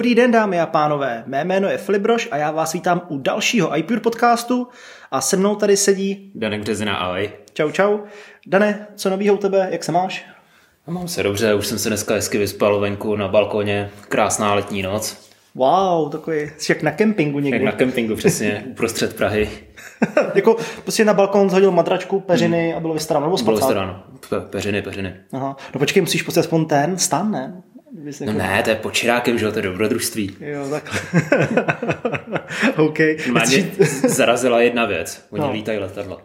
Dobrý den, dámy a pánové. Mé jméno je Filibroš a já vás vítám u dalšího iPure podcastu a se mnou tady sedí... Danek Březina, ahoj. Čau, čau. Dane, co novýho u tebe, jak se máš? A mám se dobře, už jsem se dneska hezky vyspal venku na balkoně. Krásná letní noc. Wow, takový, jsi jak na kempingu někdy. Jak na kempingu, přesně, uprostřed Prahy. jako prostě na balkon zhodil madračku, peřiny hmm. a bylo vystaráno, nebo Bylo vystaráno, Pe- peřiny, peřiny. Aha. No počkej, musíš prostě aspoň ten stan, ne? Kdyby No jako... ne, to je počirákem, že jo, to je dobrodružství. Jo, takhle. OK. Mě zarazila jedna věc, oni No. lítají letadla.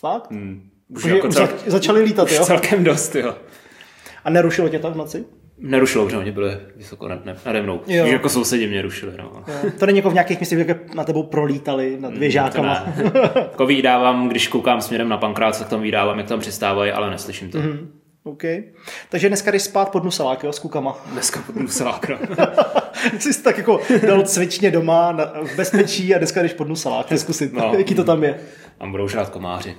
Fakt? Hmm. Už, Už, jako už cel, za- začali lítat, už jo? celkem dost, jo. A nerušilo tě to v noci? Nerušilo, že oni byli vysoko nad, ne, nade mnou. Jo. Víš, jako sousedi mě rušili, no. Jo. To není jako v nějakých místech, jak na tebou prolítali nad věžákama. To ne. Jako vydávám, když koukám směrem na pankrát, tak tam vydávám, jak tam přistávají, ale neslyším to. Mm-hmm. OK. Takže dneska jdeš spát pod nuselák, jo, s kukama. Dneska musela no. Jsi si tak jako dal cvičně doma na, v bezpečí a dneska jdeš pod nuselák, neskusit, no. Jaký to tam je. Tam budou žrát komáři.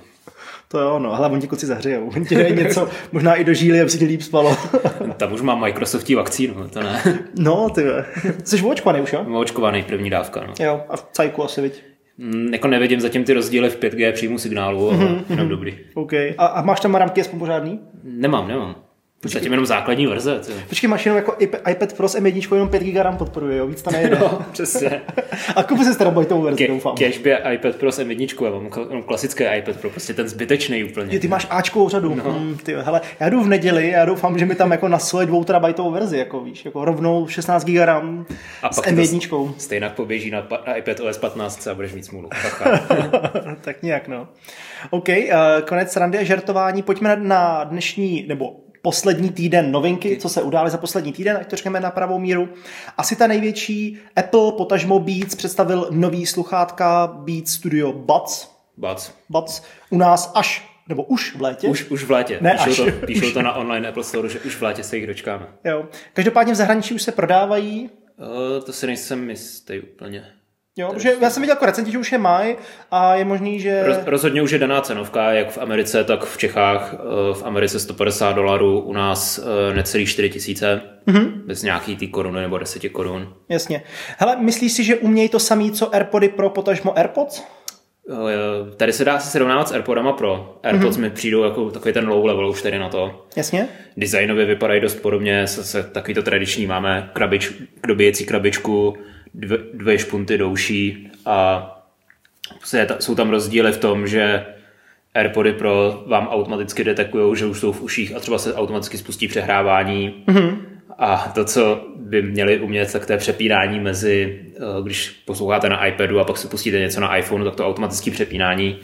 To jo, no, hele, oni ti kluci zahřejou. Oni ti dají něco, možná i do žíly, aby si ti líp spalo. Tam už mám Microsoftí vakcínu, to ne. no, ty. Jsi očkovaný už, jo? Očkovaný první dávka. No. Jo, a v cajku asi, viď? Mm, jako nevidím zatím ty rozdíly v 5G příjmu signálu, ale jenom dobrý. OK. A, a máš tam ramky aspoň pořádný? Nemám, nemám. Zatím jenom základní verze. Ty. Počkej, máš jenom jako iP- iPad Pro s M1 jenom 5 GB RAM podporuje, jo? Víc to nejde. No, přesně. A kupu si terabajtovou verzi, Ke, doufám. Kežby iPad Pro s M1, já mám klasické iPad Pro, prostě ten zbytečný úplně. Je, ty máš Ačkovou řadu. No. Hmm, ty, hele, já jdu v neděli, já doufám, že mi tam jako na svoje 2 terabajtovou verzi, jako víš, jako rovnou 16 GB RAM A s pak to M1. Stejně poběží na, na iPad OS 15 a budeš mít smůlu. Tak nějak, no. OK, uh, konec randy a žertování. Pojďme na, na dnešní, nebo poslední týden novinky, co se udály za poslední týden, ať to řekneme na pravou míru. Asi ta největší Apple, potažmo Beats, představil nový sluchátka Beats Studio Buds. Bac. Buds u nás až, nebo už v létě. Už, už v létě. Ne, píšou, až. to, píšou to na online Apple Store, že už v létě se jich dočkáme. Jo. Každopádně v zahraničí už se prodávají. Uh, to si nejsem jistý úplně. Jo, protože já jsem viděl jako recenti, že už je mají a je možný, že... Roz, rozhodně už je daná cenovka, jak v Americe, tak v Čechách. Eh, V Americe 150 dolarů, u nás eh, necelý 4 tisíce, mm-hmm. bez nějaký tý koruny nebo 10 korun. Jasně. Hele, myslíš si, že umějí to samý, co AirPody Pro, potažmo AirPods? Eh, Tady se dá se srovnávat s AirPodama Pro. AirPods mm-hmm. mi přijdou jako takový ten low level už tady na to. Jasně? Designově vypadají dost podobně, se, se, takový to tradiční máme krabič, dobíjecí krabičku, dvě, dvě špunty do uší a se, ta, jsou tam rozdíly v tom, že AirPody Pro vám automaticky detekují, že už jsou v uších a třeba se automaticky spustí přehrávání. Mm-hmm. A to, co by měli umět, tak to je přepínání mezi, eh, když posloucháte na iPadu a pak si pustíte něco na iPhoneu, tak to automatické přepínání.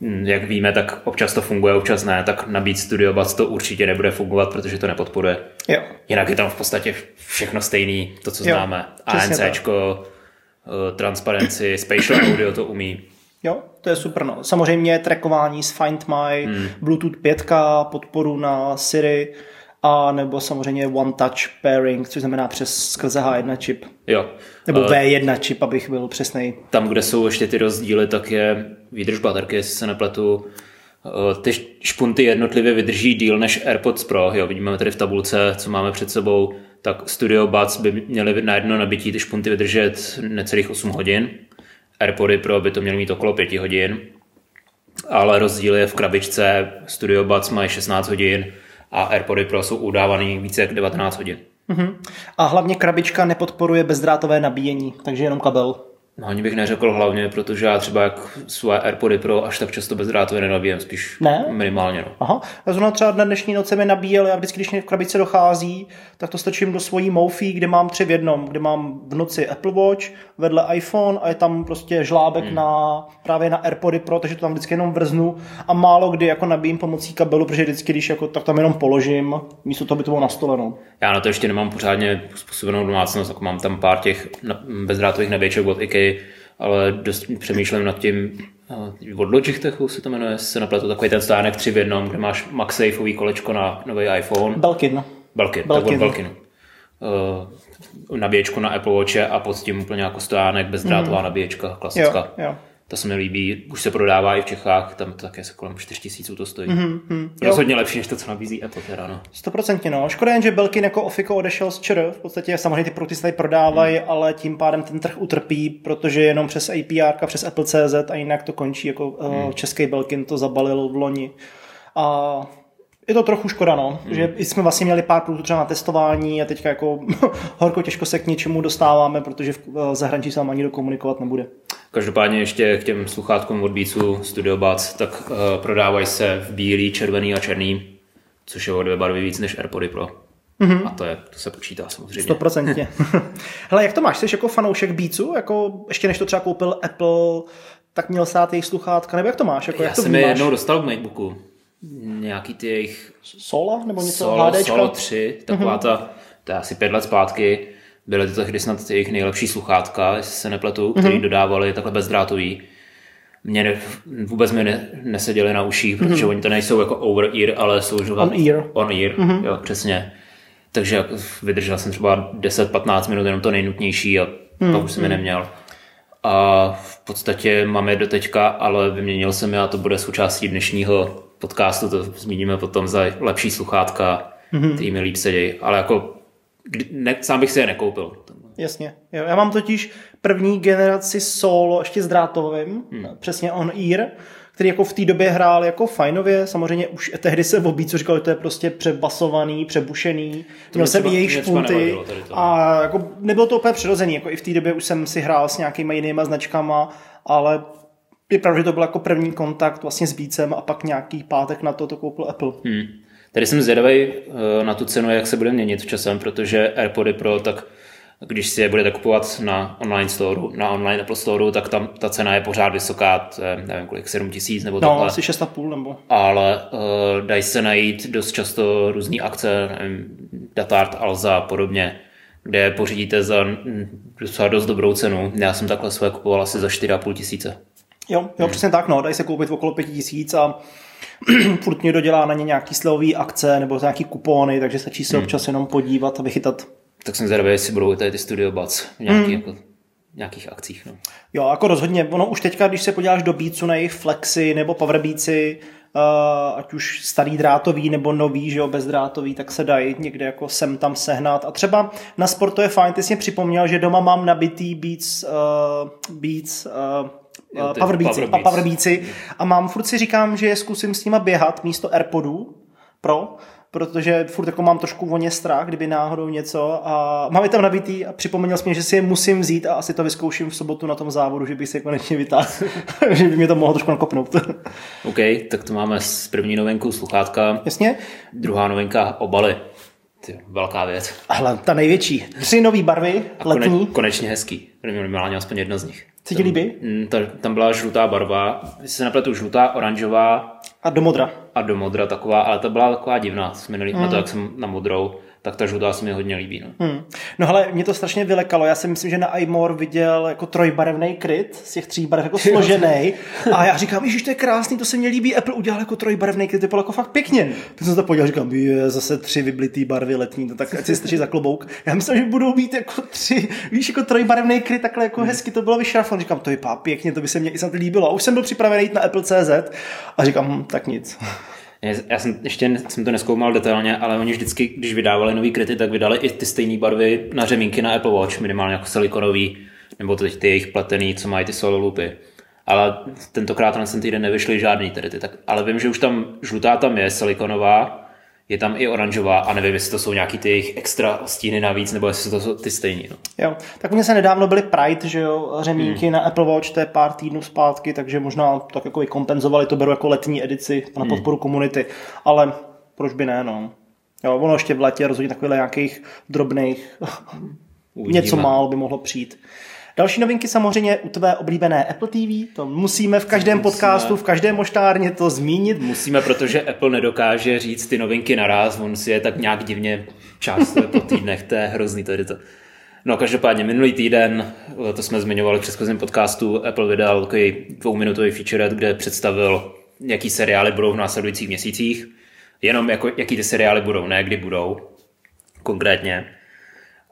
Mm, Jak víme, tak občas to funguje, občas ne, tak na Beat Studio Buds to určitě nebude fungovat, protože to nepodporuje. Jo. Jinak je tam v podstatě všechno stejný, to, co Jo, známe. ANCčko, eh, transparenci, spatial audio to umí. Jo, to je super. No. Samozřejmě trackování s Find My, hmm. Bluetooth 5, podporu na Siri a nebo samozřejmě One Touch Pairing, což znamená přes skrze H1 čip. Jo. Nebo Eh, V1 čip, abych byl přesnej. Tam, kde jsou ještě ty rozdíly, tak je výdrž baterky, jestli se nepletu. Eh, Ty špunty jednotlivě vydrží díl než AirPods Pro. Jo, vidíme tady v tabulce, co máme před sebou, tak Studio Buds by měly na jedno nabití ty špunty vydržet necelých 8 hodin. AirPody Pro by to měly mít okolo 5 hodin. Ale rozdíl je v krabičce. Studio Buds mají 16 hodin a AirPody Pro jsou udávaný více jak 19 hodin. Mhm. A hlavně krabička nepodporuje bezdrátové nabíjení, takže jenom kabel. No ani bych neřekl hlavně, protože já třeba jak své AirPody Pro až tak často bezdrátově nenabíjem, spíš Ne? minimálně. No. Aha, já zrovna třeba na dnešní noci mi nabíjel, já vždycky, když mě v krabičce dochází, tak to stačím do svojí Mofi, kde mám tři v jednom, kde mám v noci Apple Watch, vedle iPhone a je tam prostě žlábek hmm. na právě na AirPody Pro, takže to tam vždycky jenom vrznu a málo kdy jako nabíjím pomocí kabelu, protože vždycky, když jako, tak tam jenom položím, místo toho by to bylo na stole. No. Já na to ještě nemám pořádně způsobenou domácnost, jako mám tam pár těch bezdrátových nabíječek od IKEA, ale dost přemýšlím nad tím, eh, od Logitechu se to jmenuje, se nepletu, takový ten stánek tři v jednom, kde máš MagSafeový kolečko na nový iPhone. Belkin. no. Belkin, Belkin. tak od Belkinu. Uh, nabíječku na Apple Watche a pod tím úplně jako stojánek, bezdrátová mm. nabíječka, klasická. Jo, jo. To se mi líbí, už se prodává i v Čechách, tam to také se kolem 4000 to stojí. Mhm, hm, jo. Rozhodně lepší, než to, co nabízí Apple teda, no. Stoprocentně, no. Škoda jen, že Belkin jako Ofiko odešel z ČR. V podstatě samozřejmě ty produkty se tady prodávají, Hmm. ale tím pádem ten trh utrpí, protože jenom přes APR, přes Apple.cz a jinak to končí jako uh, český Belkin to zabalil v loni. A je to trochu škoda, no, Hmm. že jsme vlastně měli pár produktů třeba na testování a teďka jako horko těžko se k něčemu dostáváme, protože v v zahraničí se nám ani dokomunikovat nebude. Každopádně ještě k těm sluchátkům od Beatsu Studio Buds, tak uh, prodávají se v bílý, červený a černý, což je o dvě barvy víc než AirPody Pro. Mm-hmm. A to, je, to se počítá samozřejmě. Stoprocentně. Hele, jak to máš? Jsi jako fanoušek Beatsu? Jako ještě než to třeba koupil Apple, tak měl stát jejich sluchátka, nebo jak to máš? Jako, Já jak to jsem je vnímáš? jednou dostal k Macbooku. Nějaký ty jejich Sola nebo něco Solo, HDčka? Solo 3, taková mm-hmm. ta, to je asi pět let zpátky, byly to tehdy snad jejich nejlepší sluchátka, jestli se nepletu, který mm-hmm. dodávali takhle bezdrátový. Mě ne, vůbec mi ne, neseděli na uších, protože mm-hmm. oni to nejsou jako over ear, ale jsou že On ear. On ear, mm-hmm. jo, přesně. Takže jako vydržel jsem třeba 10-15 minut jenom to nejnutnější a mm-hmm. pak už jsem je neměl. A v podstatě mám je doteďka, ale vyměnil jsem je a to bude součástí dnešního podcastu, to zmíníme potom za lepší sluchátka, mm-hmm. který mi líp sedějí, ale jako ne, sám bych si je nekoupil. Jasně. Jo, já mám totiž první generaci solo ještě s drátovým, Hmm. přesně on ear, který jako v té době hrál jako fajnově, samozřejmě už tehdy se v co říkal, že to je prostě přebasovaný, přebušený, měl mě jsem jejich špunty to. a jako nebylo to úplně přirozený, jako i v té době už jsem si hrál s nějakýma jinýma značkama, ale je pravda, že to byl jako první kontakt vlastně s Beatsem a pak nějaký pátek na to to koupil Apple. Hmm. Tady jsem zvědavý uh, na tu cenu, jak se bude měnit v časem, protože AirPody Pro, tak když si je budete kupovat na online store, na online Apple Store, tak tam ta cena je pořád vysoká, nevím kolik, 7 tisíc nebo No, takhle. asi 6,5 nebo... ale uh, dají se najít dost často různé akce, nevím, Datart, Alza a podobně, kde pořídíte za mm, docela dost dobrou cenu. Já jsem takhle své kupoval asi za 4,5 tisíce. Jo, jo přesně tak, no, dají se koupit okolo 5000 a furt někdo dělá na ně nějaký slový akce nebo nějaký kupóny, takže stačí se občas jenom podívat a vychytat. Tak jsem zvědavý, jestli budou tady ty Studio Buds nějaký, jako, nějakých akcích. No. Jo, jako rozhodně, ono už teďka, když se podíváš do Beatsu na jejich Flexy nebo Powerbeatsy, uh, ať už starý drátový nebo nový, že jo, bezdrátový, tak se dají někde jako sem tam sehnat. A třeba na sport to je fajn, ty jsi mě připomněl, že doma mám nabitý Beats, uh, Beats uh, Jo, ty Powerbeatsy, Power a Powerbeatsy a mám, furt si říkám, že je zkusím s nima běhat místo Airpodů Pro, protože furt jako mám trošku o ně strach, kdyby náhodou něco a mám je tam nabitý a připomněl jsem, že si je musím vzít a asi to vyzkouším v sobotu na tom závodu, že bych si je konečně vytáhl, že by mě to mohlo trošku nakopnout. OK, tak to máme s první novinkou sluchátka, Jasně? druhá novinka obaly. Ty, velká věc. Ale ta největší. Tři nové barvy, A letní. kone, konečně hezký. Minimálně aspoň jedna z nich. Co ti líbí? Mm, Ta, tam byla žlutá barva, jestli se nepletu, žlutá, oranžová A do modra. a do modra taková, ale ta byla taková divná. Jsme mm. na to, jak jsem na modrou, tak ta žlutá se mi hodně líbí. No. Hmm. No hele, mě to strašně vylekalo. Já si myslím, že na iMore viděl jako trojbarevný kryt z těch tří barev jako složený. A já říkám, že to je krásný, to se mně líbí. Apple udělal jako trojbarevný kryt, to bylo jako fakt pěkně. Teď jsem se to podíval, říkám, je zase tři vyblitý barvy letní, no tak ať si stačí za klobouk. Já myslím, že budou mít jako tři, víš, jako trojbarevný kryt, takhle jako hezky to bylo vyšrafon. Říkám, to vypadá pěkně, to by se mně i snad líbilo. A už jsem byl připravený jít na Apple.cz a říkám, hm, tak nic. Já jsem ještě jsem to neskoumal detailně, ale oni vždycky, když vydávali nový kryty, tak vydali i ty stejné barvy na řemínky na Apple Watch, minimálně jako silikonový, nebo teď ty jejich pletený, co mají ty solo loopy. Ale tentokrát na ten týden nevyšly žádný tedy ty, tak, ale vím, že už tam žlutá tam je, silikonová, je tam i oranžová a nevím, jestli to jsou nějaký ty jejich extra stíny navíc, nebo jestli to jsou ty stejný. No. Jo, tak u mě se nedávno byly Pride, že jo, řemínky hmm. na Apple Watch, to je pár týdnů zpátky, takže možná tak jako i kompenzovali, to beru jako letní edici na podporu hmm. komunity, ale proč by ne, no. Jo, ono ještě v létě rozhodně takových nějakých drobných, Uvidíme. něco málo by mohlo přijít. Další novinky samozřejmě u tvé oblíbené Apple TV, to musíme v každém Musíme. podcastu, v každém moštárně to zmínit. Musíme, protože Apple nedokáže říct ty novinky naraz, on si je tak nějak divně částuje po týdnech, to je hrozný tady to. No každopádně minulý týden, to jsme zmiňovali v předchozím podcastu, Apple vydal takový dvouminutový featurette, kde představil, jaký seriály budou v následujících měsících. Jenom jako, jaký ty seriály budou, ne kdy budou konkrétně.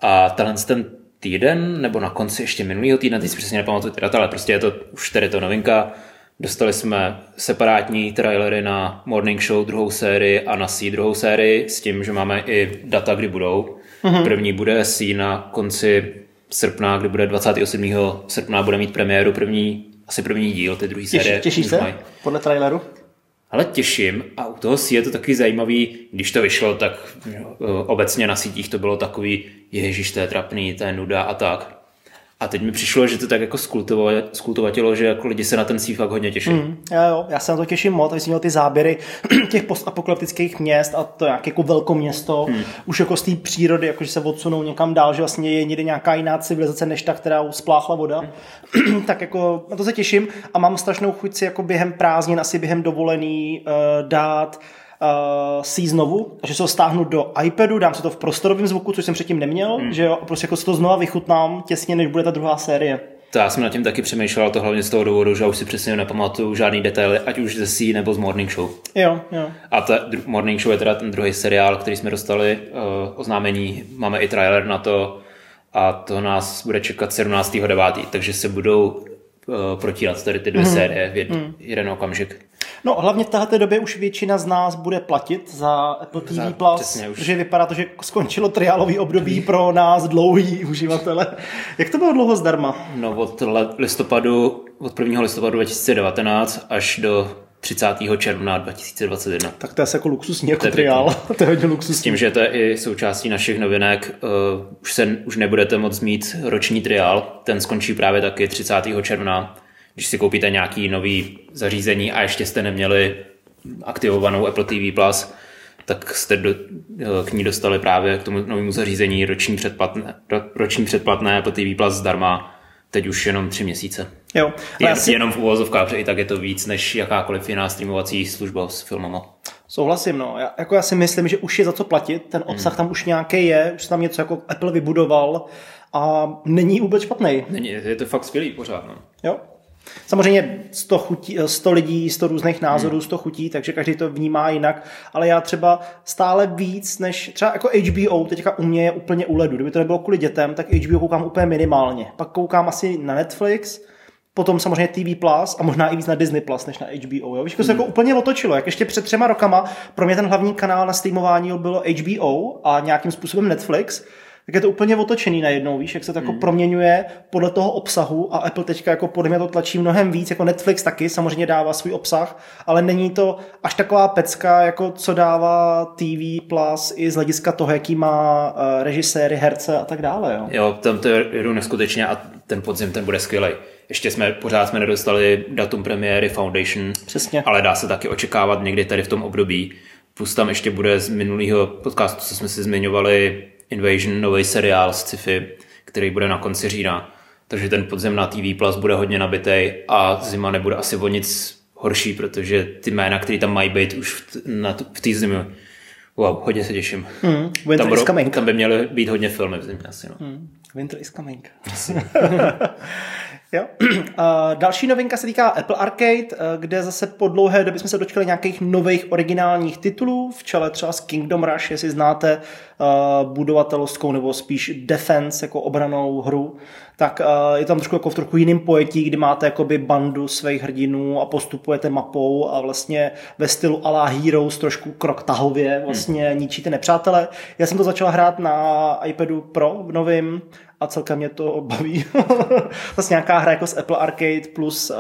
A tenhle ten týden, nebo na konci ještě minulého týdne, teď si přesně nepamatuju ty data, ale prostě je to už tady to novinka. Dostali jsme separátní trailery na Morning Show druhou sérii a na C druhou sérii s tím, že máme i data, kdy budou. Mm-hmm. První bude C na konci srpna, kdy bude 27. srpna, bude mít premiéru první, asi první díl, ty druhý série. Těšíš se mají. podle traileru? Ale těším a u toho si je to taky zajímavý, když to vyšlo, tak obecně na sítích to bylo takový, ježiš, to je trapný, to je nuda a tak. A teď mi přišlo, že to tak jako skultovatilo, že jako lidi se na ten fakt hodně těší. Mm, jo, jo, já se na to těším moc, jsem měl ty záběry těch postapokalyptických měst a to jak jako velkoměsto, mm. už jako z té přírody, jako že se odsunou někam dál, že vlastně je někde nějaká jiná civilizace než ta, která spláchla voda. Mm. tak jako na to se těším a mám strašnou chuť si jako během prázdnin, asi během dovolený uh, dát uh, si znovu, že se ho stáhnu do iPadu, dám si to v prostorovém zvuku, což jsem předtím neměl, hmm. že jo, prostě jako si to znova vychutnám těsně, než bude ta druhá série. To já jsem nad tím taky přemýšlel, to hlavně z toho důvodu, že už si přesně nepamatuju žádný detaily, ať už ze C nebo z Morning Show. Jo, jo. A ta Morning Show je teda ten druhý seriál, který jsme dostali uh, oznámení, máme i trailer na to a to nás bude čekat 17.9., takže se budou uh, protírat tady ty dvě mm. série v jed, mm. jeden okamžik. No hlavně v této době už většina z nás bude platit za Apple TV+, za, Plus, protože vypadá to, že skončilo triálový období pro nás dlouhý uživatele. Jak to bylo dlouho zdarma? No od listopadu, od 1. listopadu 2019 až do 30. června 2021. Tak to je asi jako luxusní jako to triál. to je hodně luxusní. S tím, že to je i součástí našich novinek, uh, už, se, už nebudete moc mít roční triál, ten skončí právě taky 30. června když si koupíte nějaký nový zařízení a ještě jste neměli aktivovanou Apple TV+, Plus, tak jste do, k ní dostali právě k tomu novému zařízení roční předplatné, roční předplatné Apple TV Plus zdarma, teď už jenom tři měsíce. Jo. Jen, si... Jenom v uvozovkách, protože i tak je to víc než jakákoliv jiná streamovací služba s filmama. Souhlasím, no. Já, jako já si myslím, že už je za co platit, ten obsah hmm. tam už nějaký je, už tam něco jako Apple vybudoval a není vůbec špatný. Není, je to fakt skvělý pořád, no. Jo, Samozřejmě 100, chutí, 100 lidí, 100 různých názorů, 100 chutí, takže každý to vnímá jinak, ale já třeba stále víc než třeba jako HBO teďka u mě je úplně u ledu. Kdyby to nebylo kvůli dětem, tak HBO koukám úplně minimálně. Pak koukám asi na Netflix, potom samozřejmě TV Plus a možná i víc na Disney Plus než na HBO. Jo? Víš, to se jako úplně otočilo. Jak ještě před třema rokama pro mě ten hlavní kanál na streamování bylo HBO a nějakým způsobem Netflix, tak je to úplně otočený najednou, víš, jak se to jako hmm. proměňuje podle toho obsahu a Apple teďka jako podle mě to tlačí mnohem víc, jako Netflix taky samozřejmě dává svůj obsah, ale není to až taková pecka, jako co dává TV Plus i z hlediska toho, jaký má uh, režiséry, herce a tak dále. Jo, jo tam to jedu neskutečně a ten podzim ten bude skvělý. Ještě jsme, pořád jsme nedostali datum premiéry Foundation, Přesně. ale dá se taky očekávat někdy tady v tom období. Plus tam ještě bude z minulého podcastu, co jsme si zmiňovali, Invasion, nový seriál z sci-fi, který bude na konci října. Takže ten podzem na TV Plus bude hodně nabitý a zima nebude asi o nic horší, protože ty jména, které tam mají být už v, na v té zimě, wow, hodně se těším. Mm, winter tam, is coming. Tam by měly být hodně filmy v zimě asi. No. Mm, winter is coming. Jo. Další novinka se týká Apple Arcade, uh, kde zase po dlouhé době jsme se dočkali nějakých nových originálních titulů, v čele třeba s Kingdom Rush, jestli znáte uh, budovatelskou nebo spíš defense jako obranou hru, tak je tam trošku jako v trochu jiném pojetí, kdy máte jakoby bandu svých hrdinů a postupujete mapou a vlastně ve stylu ala Heroes trošku krok tahově vlastně hmm. ničíte nepřátele. Já jsem to začal hrát na iPadu Pro v novém a celkem mě to baví. vlastně nějaká hra jako z Apple Arcade plus uh,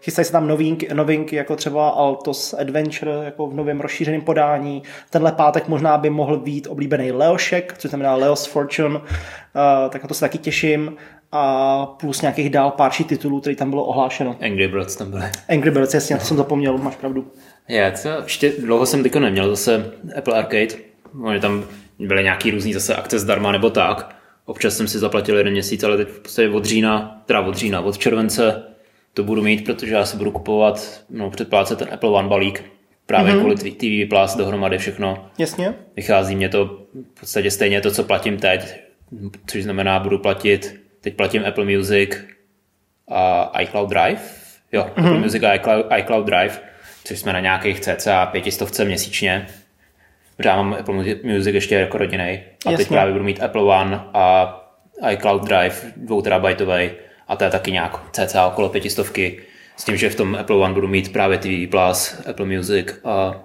chystají se tam novinky, novinky jako třeba Altos Adventure jako v novém rozšířeném podání. Tenhle pátek možná by mohl být oblíbený Leošek, což znamená Leos Fortune, uh, tak na to se taky těším a plus nějakých dál párší titulů, který tam bylo ohlášeno. Angry Birds tam byly. Angry Birds, jasně, to jsem zapomněl, máš pravdu. Je, co, ještě dlouho jsem teďko neměl zase Apple Arcade. Oni tam byly nějaký různý zase akce zdarma nebo tak. Občas jsem si zaplatil jeden měsíc, ale teď v podstatě od října, teda od října, od července to budu mít, protože já si budu kupovat, no předplácet ten Apple One balík, právě mm-hmm. kvůli TV Plus dohromady všechno. Jasně. Vychází mě to v podstatě stejně to, co platím teď, což znamená, budu platit, teď platím Apple Music a iCloud Drive, jo, mm-hmm. Apple Music a iCloud, iCloud Drive, což jsme na nějakých cca pětistovce měsíčně protože já mám Apple Music ještě jako rodinej a Jasně. teď právě budu mít Apple One a iCloud Drive 2 terabajtový a to je taky nějak cca okolo pětistovky s tím, že v tom Apple One budu mít právě TV Plus, Apple Music a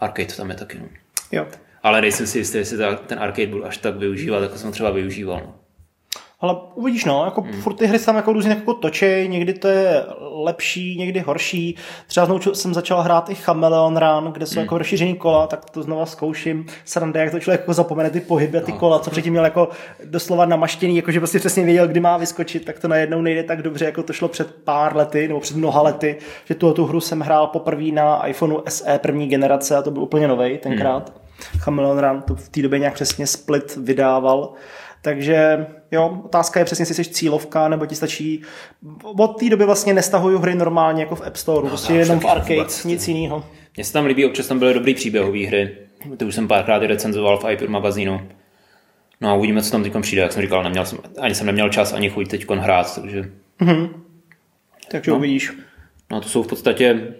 Arcade tam je taky. No. Jo. Ale nejsem si jistý, jestli ta, ten arcade budu až tak využívat, jako jsem třeba využíval. No. Ale uvidíš, no, jako hmm. furt ty hry se tam jako různě jako točej, někdy to je lepší, někdy horší. Třeba znovu jsem začal hrát i Chameleon Run, kde jsou hmm. jako rozšířený kola, tak to znova zkouším. Sranda, jak to člověk jako zapomene ty pohyby a ty no. kola, co předtím měl jako doslova namaštěný, jako že prostě přesně věděl, kdy má vyskočit, tak to najednou nejde tak dobře, jako to šlo před pár lety, nebo před mnoha lety, že tu, tu hru jsem hrál poprvé na iPhoneu SE první generace a to byl úplně nový tenkrát. Hmm. Chameleon Run to v té době nějak přesně split vydával. Takže jo, otázka je přesně, jestli jsi cílovka, nebo ti stačí... Od té doby vlastně nestahuju hry normálně jako v App Store, no, prostě jenom v arcade, vůbec. nic jiného. Mně se tam líbí, občas tam byly dobrý příběhové hry. Ty už jsem párkrát recenzoval v iPad magazínu. No a uvidíme, co tam teď přijde, jak jsem říkal, neměl jsem, ani jsem neměl čas, ani chuť teď hrát, takže... Mm-hmm. Takže no. uvidíš. No to jsou v podstatě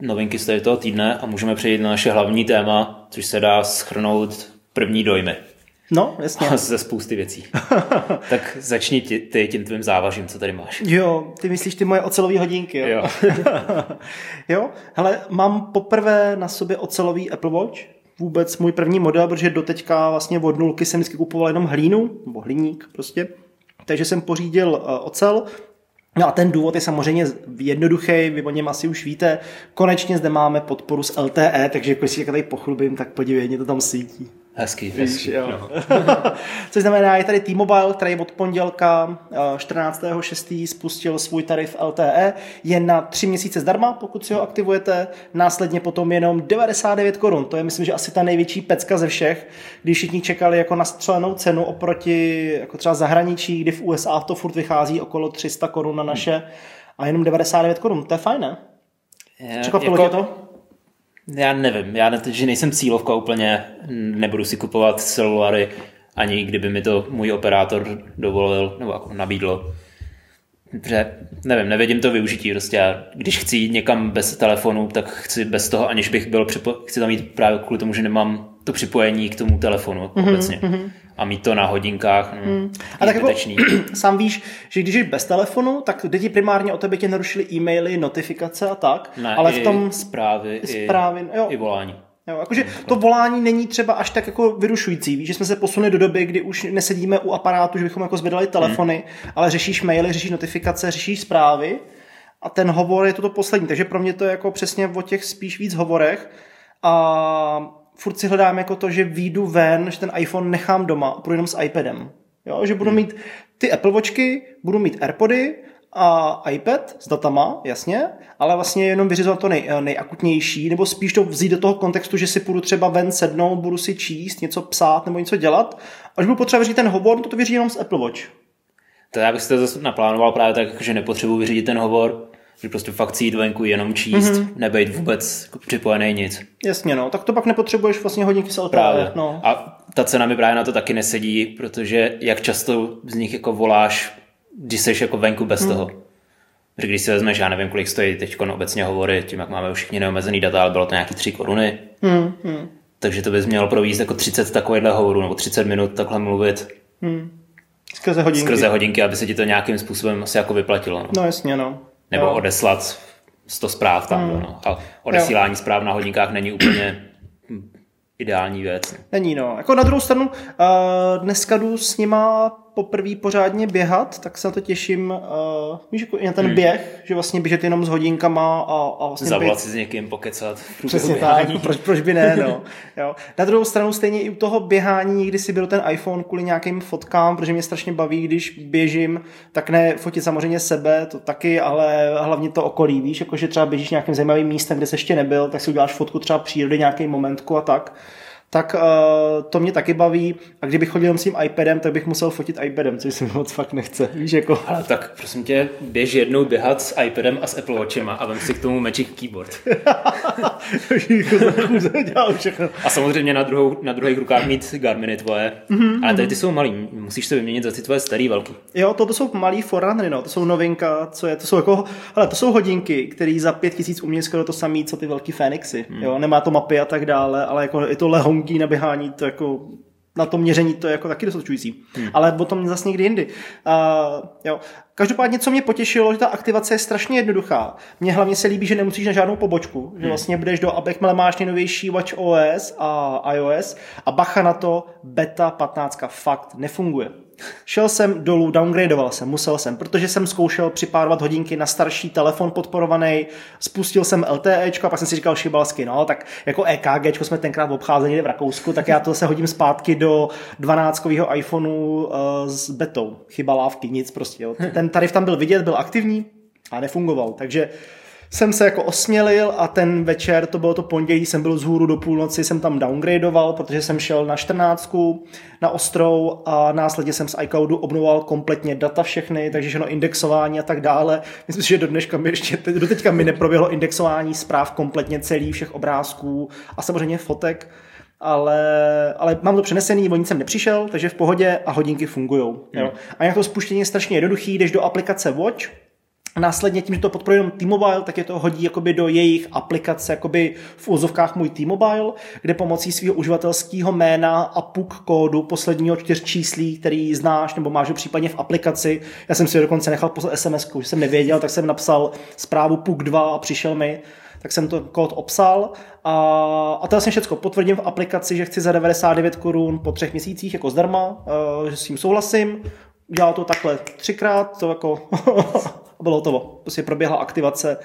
novinky z toho týdne a můžeme přejít na naše hlavní téma, což se dá schrnout první dojmy. No, jasně. Ze spousty věcí. tak začni ty, ty tím tvým závažím, co tady máš. Jo, ty myslíš ty moje ocelové hodinky, jo? Jo. jo, hele, mám poprvé na sobě ocelový Apple Watch, vůbec můj první model, protože doteďka vlastně od nulky jsem vždycky kupoval jenom hlínu, nebo hliník prostě. Takže jsem pořídil uh, ocel, No a ten důvod je samozřejmě jednoduchý, vy o něm asi už víte. Konečně zde máme podporu z LTE, takže když si tady pochlubím, tak podívej, mě to tam svítí. Hezký, Víš, hezký. Jo. No. Což znamená, je tady T-Mobile, který od pondělka 14.6. Eh, spustil svůj tarif LTE. Je na tři měsíce zdarma, pokud si ho aktivujete. Následně potom jenom 99 korun. To je myslím, že asi ta největší pecka ze všech, když všichni čekali jako na střelenou cenu oproti jako třeba zahraničí, kdy v USA to furt vychází okolo 300 korun na naše. A jenom 99 korun, to je fajn, ne? Překvapilo jako... to? Já nevím, já ne, že nejsem cílovka úplně, nebudu si kupovat celulary, ani kdyby mi to můj operátor dovolil nebo jako nabídlo. Protože, nevím, nevidím to využití. Prostě já, když chci jít někam bez telefonu, tak chci bez toho, aniž bych byl, připo- chci tam mít právě kvůli tomu, že nemám to připojení k tomu telefonu mm-hmm, obecně. Mm-hmm a mít to na hodinkách. No, hmm. A tak jako, sám víš, že když jsi bez telefonu, tak lidi primárně o tebe tě narušili e-maily, notifikace a tak, ne, ale v tom zprávy, zprávy i, jo. i volání. Jo, jakože to volání není třeba až tak jako vyrušující. Víš, že jsme se posunuli do doby, kdy už nesedíme u aparátu, že bychom jako zvedali telefony, hmm. ale řešíš maily, řešíš notifikace, řešíš zprávy a ten hovor je to poslední. Takže pro mě to je jako přesně o těch spíš víc hovorech a furt si hledám jako to, že výjdu ven, že ten iPhone nechám doma a půjdu jenom s iPadem. Jo, že budu hmm. mít ty Apple Watchky, budu mít Airpody a iPad s datama, jasně, ale vlastně jenom vyřizovat to nej, nejakutnější, nebo spíš to vzít do toho kontextu, že si půjdu třeba ven sednout, budu si číst, něco psát nebo něco dělat. Až budu potřeba vyřídit ten hovor, to to vyřídím jenom s Apple Watch. To já bych si to zase naplánoval právě tak, že nepotřebuji vyřídit ten hovor, že prostě fakt jít venku jenom číst, mm-hmm. nebejt vůbec připojený nic. Jasně, no, tak to pak nepotřebuješ vlastně hodinky s LTE. Právě. No. A ta cena mi právě na to taky nesedí, protože jak často z nich jako voláš, když jsi jako venku bez mm. toho. Protože když si vezmeš, já nevím, kolik stojí teď obecně hovory, tím, jak máme už všichni neomezený data, ale bylo to nějaký 3 koruny. Mm, mm. Takže to bys měl provízt jako 30 takovýchhle hovorů, nebo 30 minut takhle mluvit. Mm. Skrze hodinky. Skrze hodinky, aby se ti to nějakým způsobem asi jako vyplatilo. No, no jasně, no. Nebo jo. odeslat 100 zpráv tam. Mm. No. A odesílání jo. zpráv na hodinkách není úplně ideální věc. Není, no. Jako na druhou stranu, uh, dneska jdu s nima poprvé pořádně běhat, tak se na to těším, uh, víš, jako i na ten hmm. běh, že vlastně běžet jenom s hodinkama a, a vlastně Zavolat si s někým, pokecat. Přesně tak, proč, proč by ne, no. jo. Na druhou stranu stejně i u toho běhání někdy si byl ten iPhone kvůli nějakým fotkám, protože mě strašně baví, když běžím, tak ne fotit samozřejmě sebe, to taky, ale hlavně to okolí, víš, jakože třeba běžíš nějakým zajímavým místem, kde se ještě nebyl, tak si uděláš fotku třeba přírody, nějaký momentku a tak tak uh, to mě taky baví. A kdybych chodil s tím iPadem, tak bych musel fotit iPadem, což se mi moc fakt nechce. Víš, jako... Ale tak prosím tě, běž jednou běhat s iPadem a s Apple Watchem a vem si k tomu Magic Keyboard. a samozřejmě na, druhou, na druhých rukách mít Garminy tvoje. Mm-hmm. Ale tady ty jsou malý, musíš se vyměnit za ty tvoje starý velký. Jo, to, to jsou malý Forerunnery, no, to jsou novinka, co je, to jsou jako, ale to jsou hodinky, které za pět tisíc umějí skoro to samé, co ty velký Fenixy. Mm. Jo, nemá to mapy a tak dále, ale jako je to lehon dlouhý na běhání, to jako na to měření to je jako taky dostačující. Hmm. Ale o tom zase někdy jindy. Uh, jo. Každopádně, co mě potěšilo, že ta aktivace je strašně jednoduchá. Mně hlavně se líbí, že nemusíš na žádnou pobočku, hmm. že vlastně budeš do, jakmile máš nejnovější Watch OS a iOS a bacha na to, beta 15 fakt nefunguje. Šel jsem dolů, downgradeoval jsem, musel jsem, protože jsem zkoušel připárovat hodinky na starší telefon podporovaný, spustil jsem LTE a pak jsem si říkal šibalsky, no, tak jako EKG jsme tenkrát obcházeli v Rakousku, tak já to zase hodím zpátky do 12 iPhoneu uh, s betou. Chyba lávky, nic prostě. Jo. Ten tarif tam byl vidět, byl aktivní a nefungoval, takže jsem se jako osmělil a ten večer, to bylo to pondělí, jsem byl z hůru do půlnoci, jsem tam downgradeoval, protože jsem šel na 14 na ostrou a následně jsem z iCloudu obnovoval kompletně data všechny, takže všechno indexování a tak dále. Myslím si, že do dneška mi ještě, do teďka mi neproběhlo indexování zpráv kompletně celý, všech obrázků a samozřejmě fotek, ale, ale mám to přenesený, o nic jsem nepřišel, takže v pohodě a hodinky fungují. Hmm. A jak to spuštění je strašně jednoduchý, jdeš do aplikace Watch, Následně tím, že to podporuje jenom T-Mobile, tak je to hodí jakoby do jejich aplikace jakoby v úzovkách můj T-Mobile, kde pomocí svého uživatelského jména a PUK kódu posledního čtyř číslí, který znáš nebo máš případně v aplikaci. Já jsem si dokonce nechal poslat SMS, že jsem nevěděl, tak jsem napsal zprávu PUK 2 a přišel mi tak jsem to kód obsal a, a to vlastně všechno potvrdím v aplikaci, že chci za 99 korun po třech měsících jako zdarma, uh, že s tím souhlasím, udělal to takhle třikrát, to jako bylo to, Prostě proběhla aktivace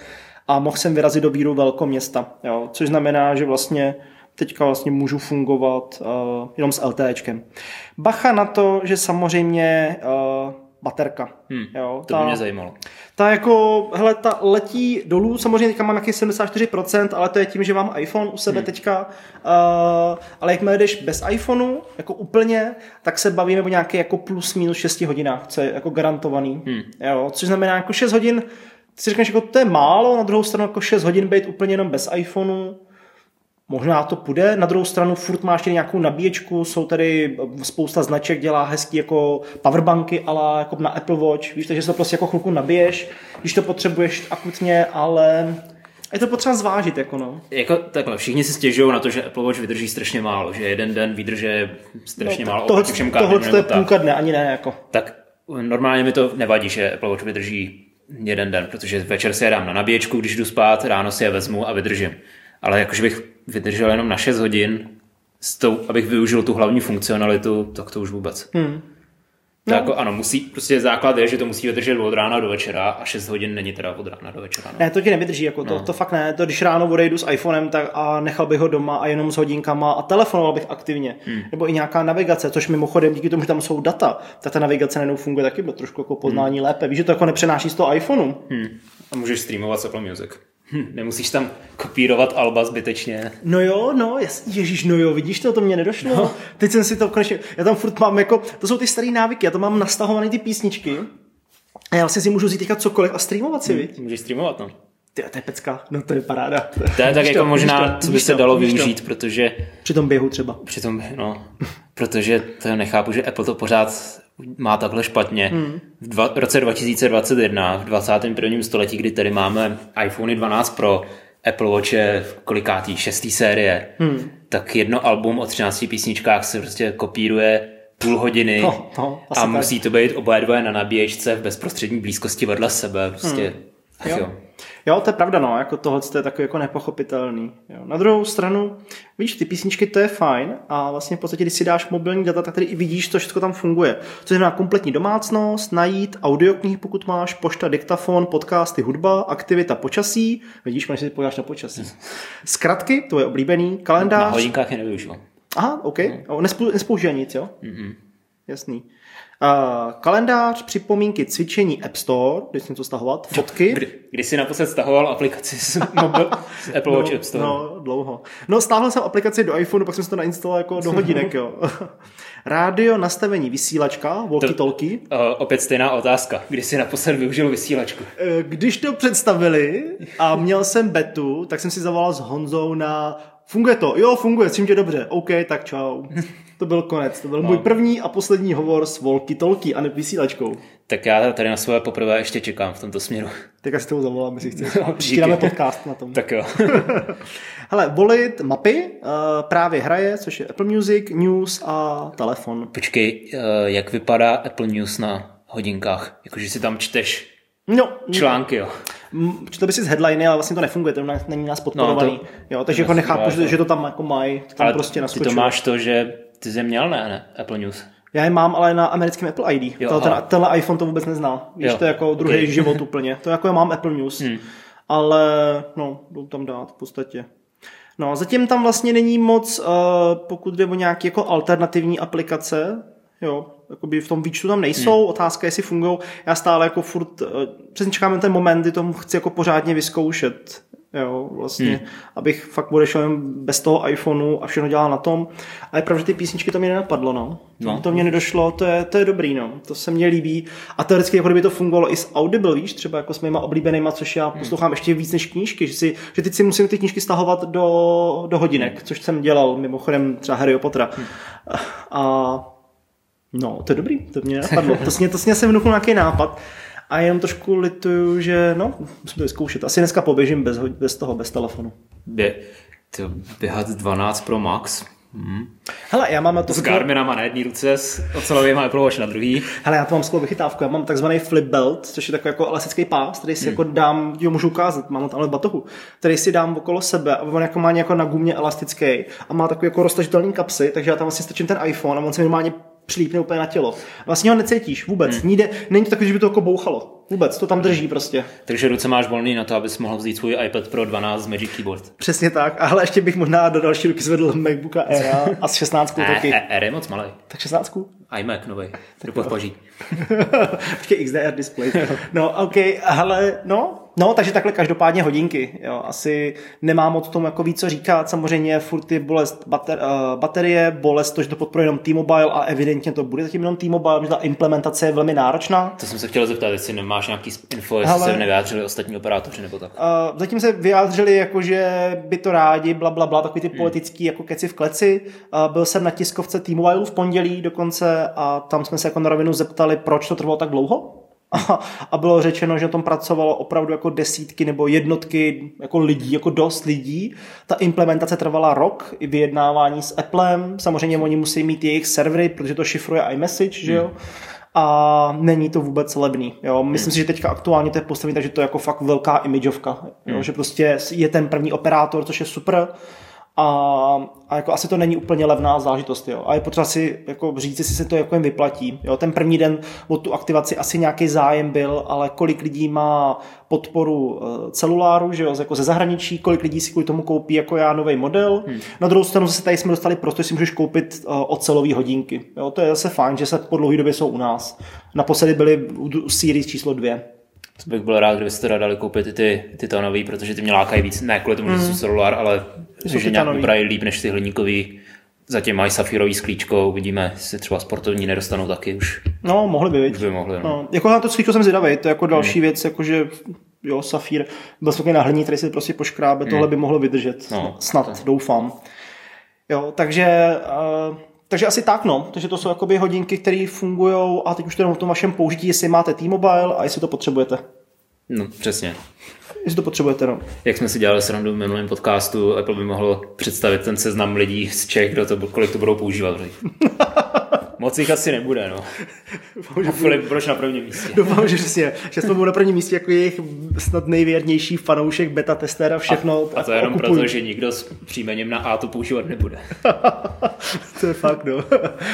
a mohl jsem vyrazit do víru velkoměsta, jo, což znamená, že vlastně teďka vlastně můžu fungovat uh, jenom s LTEčkem. Bacha na to, že samozřejmě uh, baterka. Hmm, jo, to by mě zajímalo. Ta jako, hele, ta letí dolů, samozřejmě teďka mám nějaký 74%, ale to je tím, že mám iPhone u sebe hmm. teďka, uh, ale jakmile jdeš bez iPhoneu, jako úplně, tak se bavíme o nějaké jako plus minus 6 hodinách, co je jako garantovaný. Hmm. Jo, což znamená jako 6 hodin, ty si řekneš, jako to je málo, na druhou stranu jako 6 hodin být úplně jenom bez iPhoneu, Možná to půjde, na druhou stranu furt máš tady nějakou nabíječku, jsou tady spousta značek, dělá hezký jako powerbanky, ale jako na Apple Watch, víš, takže se to prostě jako chvilku nabiješ, když to potřebuješ akutně, ale je to potřeba zvážit, jako no. Jako takhle, všichni si stěžují na to, že Apple Watch vydrží strašně málo, že jeden den vydrže strašně no, málo tohle, všem Tohle to je půlka dne, ani ne, jako. Tak normálně mi to nevadí, že Apple Watch vydrží jeden den, protože večer si je dám na nabíječku, když jdu spát, ráno si je vezmu a vydržím. Ale jakože bych vydržel jenom na 6 hodin, s tou, abych využil tu hlavní funkcionalitu, tak to už vůbec. Hmm. No. jako, ano, musí, prostě základ je, že to musí vydržet od rána do večera a 6 hodin není teda od rána do večera. No. Ne, to ti nevydrží, jako to, no. to fakt ne. To když ráno odejdu s iPhonem tak a nechal bych ho doma a jenom s hodinkama a telefonoval bych aktivně. Hmm. Nebo i nějaká navigace, což mimochodem díky tomu, že tam jsou data, tak ta navigace najednou funguje taky, bylo trošku jako poznání hmm. lépe. Víš, že to jako nepřenáší z toho iPhoneu. Hmm. A můžeš streamovat Apple Music. Hm, nemusíš tam kopírovat alba zbytečně. No jo, no, ježíš, no jo, vidíš to, to mě nedošlo. No. Teď jsem si to konečně, já tam furt mám jako, to jsou ty staré návyky, já to mám nastahované ty písničky a já vlastně si můžu vzít teďka cokoliv a streamovat si, hm, Můžeš streamovat, no. Ty, to je pecka, no to je paráda. To je tak jako to, možná, to, co by se dalo využít, to. protože... Při tom běhu třeba. Při tom, no, protože to nechápu, že Apple to pořád má takhle špatně. Hmm. V dva, roce 2021, v 21. století, kdy tady máme iPhone 12 Pro, Apple Watch je v kolikátý, šestý série, hmm. tak jedno album o 13 písničkách se prostě kopíruje půl hodiny no, no, a musí tak. to být oba dvoje na nabíječce v bezprostřední blízkosti vedle sebe. Prostě, hmm. jo. jo. Jo, to je pravda, no, jako tohle je takový jako nepochopitelný. Jo. Na druhou stranu, víš, ty písničky to je fajn a vlastně v podstatě, když si dáš mobilní data, tak tady i vidíš, to všechno tam funguje. To znamená kompletní domácnost, najít audioknihy, pokud máš, pošta, diktafon, podcasty, hudba, aktivita, počasí. Vidíš, když si podíváš na počasí. Zkratky, to je oblíbený, kalendář. Na hodinkách je nevyužil. Aha, OK. No. Nespoužívá nic, jo? Mm-hmm. Jasný. Uh, kalendář, připomínky, cvičení App Store, když jsem to stahovat, fotky. Kdy, kdy jsi naposled stahoval aplikaci z, mobil, z Apple Watch no, App Store? No, dlouho. No, stáhl jsem aplikaci do iPhoneu, pak jsem si to nainstaloval jako do hodinek, jo. Rádio, nastavení vysílačka, walkie-talkie. Uh, opět stejná otázka. Kdy jsi naposled využil vysílačku? Uh, když to představili a měl jsem betu, tak jsem si zavolal s Honzou na Funguje to, jo, funguje, tím, že dobře, OK, tak čau. To byl konec, to byl no. můj první a poslední hovor s Volky Tolky a vysílačkou. Tak já tady na svoje poprvé ještě čekám v tomto směru. Tak asi toho zavolám, jestli chceš. No, Přidáme podcast na tom. Tak jo. Hele, volit mapy uh, právě hraje, což je Apple Music, News a telefon. Počkej, uh, jak vypadá Apple News na hodinkách? Jakože si tam čteš No, články, jo. četl by si z headliny, ale vlastně to nefunguje, to není nás podporovaný. No, to- jo, takže jako to nechápu, funguje, že, to. že to tam jako mají, to tam Ale prostě ty naskočilo. to máš to, že ty jsi je měl, ne, ne, Apple News. Já je mám, ale na americkém Apple ID. Jo, ten, tenhle iPhone to vůbec nezná. Víš, Jo, to je jako druhý ok. život úplně. To jako já mám Apple News. Hmm. Ale no, jdou tam dát v podstatě. No, zatím tam vlastně není moc, uh, pokud jde o nějaké jako alternativní aplikace, jo, jakoby v tom výčtu tam nejsou, hmm. otázka je, jestli fungují. Já stále jako furt, uh, přesně čekám na ten moment, kdy to chci jako pořádně vyzkoušet, jo, vlastně, hmm. abych fakt odešel jen bez toho iPhoneu a všechno dělal na tom. A je pravda, že ty písničky to mě nenapadlo, no. No. To mě nedošlo, to je, to je dobrý, no. To se mně líbí. A teoreticky, jako kdyby to fungovalo i s Audible, víš, třeba jako s mýma oblíbenýma, což já poslouchám ještě víc než knížky, že, si, že teď si musím ty knížky stahovat do, do hodinek, což jsem dělal mimochodem třeba Harry Pottera. A no, to je dobrý, to mě napadlo. To sně, to sně jsem vnuknul nějaký nápad. A jenom trošku lituju, že no, musím to vyzkoušet. Asi dneska poběžím bez, bez toho, bez telefonu. Bě, to běhat 12 Pro Max. Hmm. Hele, já mám na to S Garminama na jedné ruce, s ocelovým Apple Watch na druhý. Hele, já to mám skvělou vychytávku. Já mám takzvaný flip belt, což je takový jako elastický pás, který si hmm. jako dám, jo, můžu ukázat, mám ho tamhle v batohu, který si dám okolo sebe a on jako má nějak na gumě elastický a má takový jako roztažitelný kapsy, takže já tam vlastně strčím ten iPhone a on se normálně přilípne úplně na tělo. Vlastně ho necítíš vůbec. Hmm. Níde, není to takový, že by to jako bouchalo. Vůbec, to tam drží prostě. Takže ruce máš volný na to, abys mohl vzít svůj iPad Pro 12 z Magic Keyboard. Přesně tak. Ale ještě bych možná do další ruky zvedl MacBooka Aira a s 16 Ne, taky. E- Air je moc malý. Tak 16? iMac nový. Do podpaží. Ještě XDR display. No, OK, hele, no, no, takže takhle každopádně hodinky, jo, asi nemám moc tomu jako víc co říkat, samozřejmě furt je bolest bater, uh, baterie, bolest to, že to podporuje jenom T-Mobile a evidentně to bude zatím jenom T-Mobile, že ta implementace je velmi náročná. To jsem se chtěl zeptat, jestli nemáš nějaký info, jestli Hele. se nevyjádřili ostatní operátoři nebo tak. Uh, zatím se vyjádřili, jako, že by to rádi, bla, bla, bla, takový ty politický jako keci v kleci. Uh, byl jsem na tiskovce T-Mobile v pondělí dokonce a tam jsme se jako na rovinu zeptali, proč to trvalo tak dlouho. A, a bylo řečeno, že na tom pracovalo opravdu jako desítky nebo jednotky jako lidí, jako dost lidí. Ta implementace trvala rok, i vyjednávání s Applem. Samozřejmě oni musí mít jejich servery, protože to šifruje iMessage, že jo? a není to vůbec levný. Jo. Myslím si, že teďka aktuálně to je postavené, takže to je jako fakt velká imageovka. Jo. Že prostě je ten první operátor, což je super, a, a jako asi to není úplně levná záležitost. Jo. A je potřeba si jako říct, jestli se to jako jen vyplatí. Jo. Ten první den o tu aktivaci asi nějaký zájem byl, ale kolik lidí má podporu eh, celuláru, že jo, jako ze zahraničí, kolik lidí si kvůli tomu koupí jako já nový model. Hmm. Na druhou stranu zase tady jsme dostali prostor, že si můžeš koupit uh, ocelové hodinky. Jo, to je zase fajn, že se po dlouhé době jsou u nás. Naposledy byly u Series číslo dvě. To bych byl rád, kdyby se teda dali koupit i ty titanový, protože ty mě lákají víc, ne kvůli tomu, že jsou celulár, ale jsou že nějak vypadají líp než ty hliníkový. Zatím mají safírový sklíčko, uvidíme, jestli třeba sportovní nedostanou taky už. No, mohli by, Už by mohli. No. No, jako na to sklíčko jsem zvědavý, to je jako další věc, jakože jo, safír byl schopný na hliní, který se prostě poškrábe, tohle by mohlo vydržet, No, snad, doufám. Jo, takže, uh, takže asi tak, no. Takže to jsou jakoby hodinky, které fungují a teď už to jenom v tom vašem použití, jestli máte T-Mobile a jestli to potřebujete. No, přesně. Jestli to potřebujete, no. Jak jsme si dělali srandu v minulém podcastu, Apple by mohlo představit ten seznam lidí z Čech, kdo to, kolik to budou používat. Moc jich asi nebude, no. A Filip Brož na prvním místě. Doufám, že přesně, že jsme na prvním místě jako jejich snad nejvěrnější fanoušek, beta tester a všechno. A to jenom okupují. proto, že nikdo s příjmením na A to používat nebude. to je fakt, no.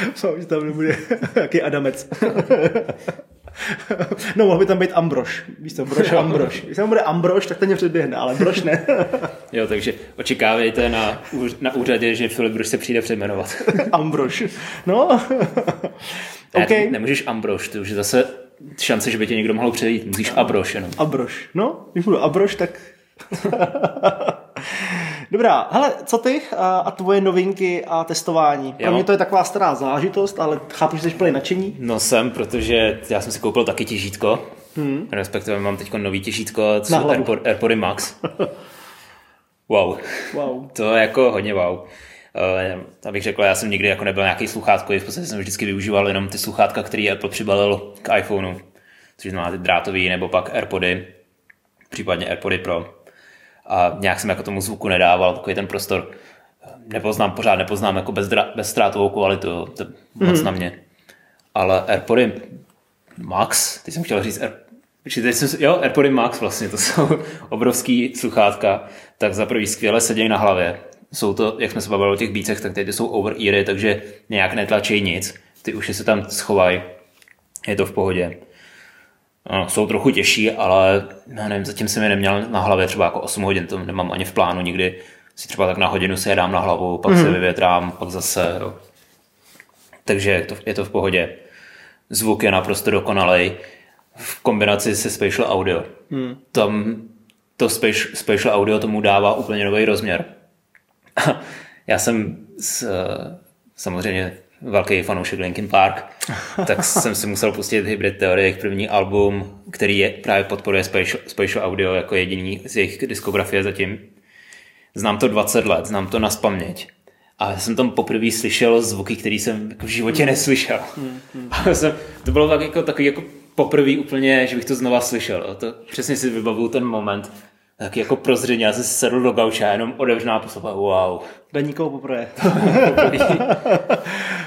Doufám, že tam nebude jaký Adamec. no, mohl by tam být Ambrož. Víš to, Brož Ambrož. Když tam bude Ambrož, tak ten mě předběhne, ale Brož ne. Jo, takže očekávejte na, na úřadě, že Filip Brož se přijde přejmenovat. Ambrož. No. Ne, OK. Nemůžeš Ambrož, to už je zase šance, že by tě někdo mohl přejít. Musíš Abrož jenom. Abrož. No, když budu Abrož, tak... Dobrá, hele, co ty a, a tvoje novinky a testování? Pro Jo. mě to je taková stará zážitost, ale chápu, že jsi plný nadšení. No jsem, protože já jsem si koupil taky těžítko. Hmm. Respektive mám teď nový těžítko, co jsou. Airpod, Airpody Max. Wow. Wow. To je jako hodně wow. Uh, abych řekl, já jsem nikdy jako nebyl nějaký sluchátkový, v podstatě jsem vždycky využíval jenom ty sluchátka, které Apple přibalil k iPhoneu, což znamená ty drátový nebo pak Airpody, případně Airpody Pro. A nějak jsem jako tomu zvuku nedával takový ten prostor. Nepoznám, pořád nepoznám jako bezdra, bezstrátovou kvalitu, to je moc mm. na mě. Ale Airpody Max, teď jsem chtěl říct Air, teď jsem, jo, Airpody Max vlastně, to jsou obrovský sluchátka, tak za prvý skvěle sedějí na hlavě. Jsou to, jak jsme se bavili o těch bícech, tak teď jsou over eary, takže nějak netlačí nic. Ty uši se tam schovají, je to v pohodě. Jsou trochu těžší, ale no, nevím, zatím jsem je neměl na hlavě třeba jako 8 hodin, to nemám ani v plánu nikdy. Si třeba tak na hodinu se je dám na hlavu, pak mm-hmm. se mhm. vyvětrám, pak zase. Jo. Takže je to, je to v pohodě. Zvuk je naprosto dokonalý v kombinaci se spatial audio. Mm. Tam to spatial audio tomu dává úplně nový rozměr. Já jsem s, samozřejmě velký fanoušek Linkin Park, tak jsem si musel pustit Hybrid Theory, jejich první album, který je, právě podporuje spatial, spatial audio jako jediný z jejich diskografie zatím. Znám to 20 let, znám to na spaměť. A jsem tam poprvé slyšel zvuky, které jsem jako v životě mm. neslyšel. Mm, mm. A jsem, to bylo tak jako, takový jako poprvé úplně, že bych to znova slyšel. To přesně si vybavuju ten moment, tak jako prozření, já jsem se sedl do gauča, jenom odevřená poslouchal, wow. Daníkou poprvé.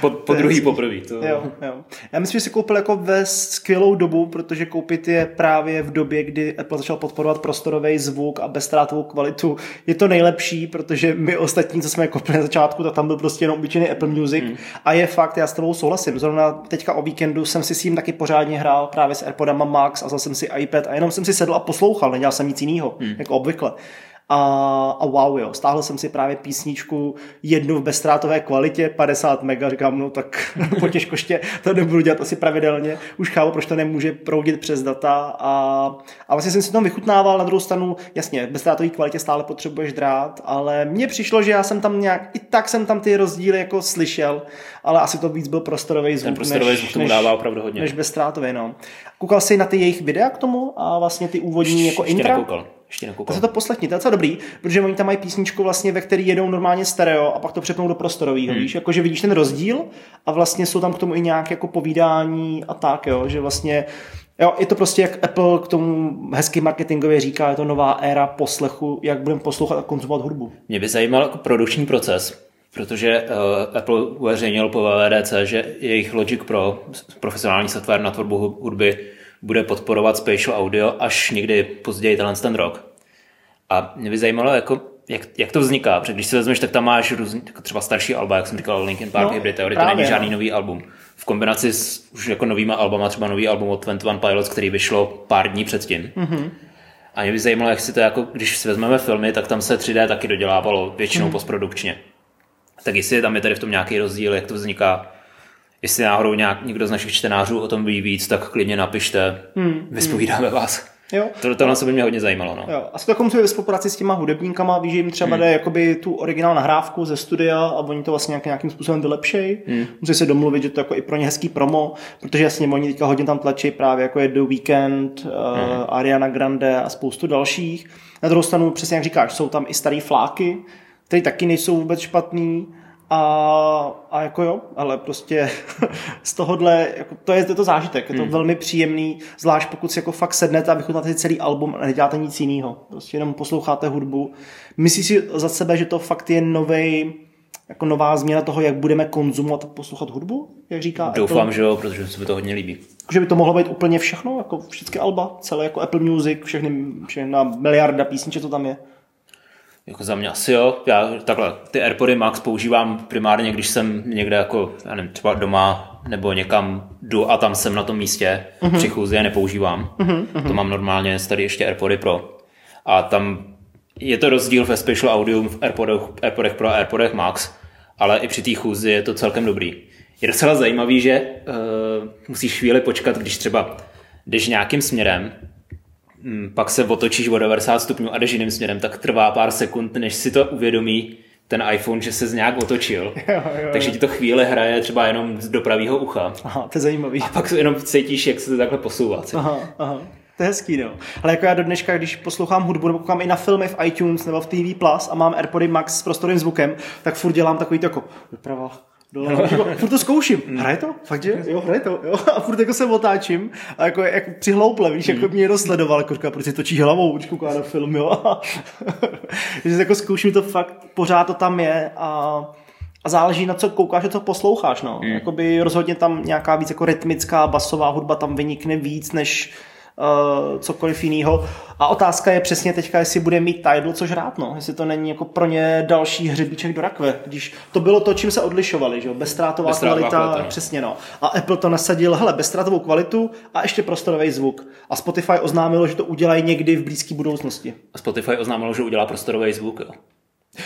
po, po druhý poprvé. To... Jo, jo. Já myslím, že si koupil jako ve skvělou dobu, protože koupit je právě v době, kdy Apple začal podporovat prostorový zvuk a bezstrátovou kvalitu. Je to nejlepší, protože my ostatní, co jsme koupili na začátku, tak tam byl prostě jenom obyčejný Apple Music. Hmm. A je fakt, já s tebou souhlasím. Zrovna teďka o víkendu jsem si s ním taky pořádně hrál právě s AirPodama Max a vzal jsem si iPad a jenom jsem si sedl a poslouchal, nedělal jsem nic jiného, hmm. jako obvykle. A, a wow, jo, stáhl jsem si právě písničku jednu v bezstrátové kvalitě, 50 mega, říkám, no tak po těžkoště to nebudu dělat asi pravidelně, už chápu, proč to nemůže proudit přes data a, a vlastně jsem si tam vychutnával na druhou stranu, jasně, v bezstrátové kvalitě stále potřebuješ drát, ale mně přišlo, že já jsem tam nějak, i tak jsem tam ty rozdíly jako slyšel, ale asi to víc byl prostorový zvuk, Ten prostorový zvuk tomu dává opravdu hodně. Než bezstrátový, no. Koukal jsi na ty jejich videa k tomu a vlastně ty úvodní jako Ještě intra? Nekoukal. Ještě nekoukal. To se to poslechni, to je docela dobrý, protože oni tam mají písničku vlastně, ve který jedou normálně stereo a pak to přepnou do prostorového, hmm. víš, jakože vidíš ten rozdíl a vlastně jsou tam k tomu i nějaké jako povídání a tak, jo, že vlastně Jo, je to prostě, jak Apple k tomu hezky marketingově říká, je to nová éra poslechu, jak budeme poslouchat a konzumovat hudbu. Mě by zajímal jako produkční proces, protože uh, Apple uveřejnil po VVDC, že jejich Logic Pro, profesionální software na tvorbu hudby, bude podporovat spatial audio až někdy později tenhle ten rok. A mě by zajímalo, jako, jak, jak to vzniká, protože když si vezmeš, tak tam máš různý, jako třeba starší alba, jak jsem říkal, Linkin Park, no, Hybrid Theory, to není žádný no. nový album. V kombinaci s už jako novýma albama, třeba nový album od 21 Pilots, který vyšlo pár dní předtím. Mm-hmm. A mě by zajímalo, jak si to jako, když si vezmeme filmy, tak tam se 3D taky dodělávalo většinou mm-hmm. postprodukčně. Tak jestli tam je tady v tom nějaký rozdíl, jak to vzniká, Jestli náhodou nějak, někdo z našich čtenářů o tom ví víc, tak klidně napište, hmm. vyspovídáme hmm. vás. Jo. To, to nás by mě hodně zajímalo. No. Jo. Asi to komunikuje ve spolupráci s těma hudebníkama, víš, že jim třeba hmm. jde jakoby tu originál nahrávku ze studia a oni to vlastně nějak, nějakým způsobem vylepšej. Hmm. Musí se domluvit, že to jako i pro ně hezký promo, protože jasně oni teďka hodně tam tlačí právě jako je The Weekend, hmm. uh, Ariana Grande a spoustu dalších. Na druhou stranu, přesně jak říkáš, jsou tam i starý fláky, které taky nejsou vůbec špatný a, a jako jo, ale prostě z tohohle, jako to je to zážitek, je to hmm. velmi příjemný, zvlášť pokud si jako fakt sednete a vychutnáte celý album a neděláte nic jiného. Prostě jenom posloucháte hudbu. Myslíš si za sebe, že to fakt je novej, jako nová změna toho, jak budeme konzumovat a poslouchat hudbu, jak říká Doufám, Apple? že jo, protože se mi to hodně líbí. Že by to mohlo být úplně všechno, jako všechny alba, celé jako Apple Music, všechny, všechna miliarda písniček, co tam je. Jako za mě asi jo. Já takhle, ty AirPody Max používám primárně, když jsem někde jako, já nevím, třeba doma nebo někam jdu a tam jsem na tom místě, uh-huh. při chůzi je nepoužívám. Uh-huh. To mám normálně tady ještě AirPody Pro. A tam je to rozdíl ve Special Audio v AirPodech, AirPodech Pro a AirPodech Max, ale i při té chůzi je to celkem dobrý. Je docela zajímavý, že uh, musíš chvíli počkat, když třeba jdeš nějakým směrem pak se otočíš o 90 stupňů a jdeš jiným směrem, tak trvá pár sekund, než si to uvědomí ten iPhone, že se z nějak otočil. Jo, jo, jo. Takže ti to chvíle hraje třeba jenom z dopravního ucha. Aha, to je zajímavý. A pak jenom cítíš, jak se to takhle posouvá. Aha, aha. To je hezký, no. Ale jako já do dneška, když poslouchám hudbu nebo koukám i na filmy v iTunes nebo v TV Plus a mám AirPody Max s prostorým zvukem, tak furt dělám takový to jako doprava, dole. Jako, furt to zkouším. Hraje to? Fakt, že? Jo, hraje to. Jo. A furt jako se otáčím a jako, jako přihlouple, víš, jako mě někdo sledoval, jako říká, proč si točí hlavou, když kouká na film, jo. že jako zkouším to fakt, pořád to tam je a a záleží na co koukáš a co posloucháš. No. Hmm. Jakoby rozhodně tam nějaká víc jako rytmická basová hudba tam vynikne víc než uh, cokoliv jiného. A otázka je přesně teďka, jestli bude mít Tidal co žrát, no. Jestli to není jako pro ně další hřebíček do rakve. Když to bylo to, čím se odlišovali, že jo? Bezstrátová, Bezstrátová kvalita, kvalita no. přesně no. A Apple to nasadil, hele, bezstrátovou kvalitu a ještě prostorový zvuk. A Spotify oznámilo, že to udělají někdy v blízké budoucnosti. A Spotify oznámilo, že udělá prostorový zvuk, jo.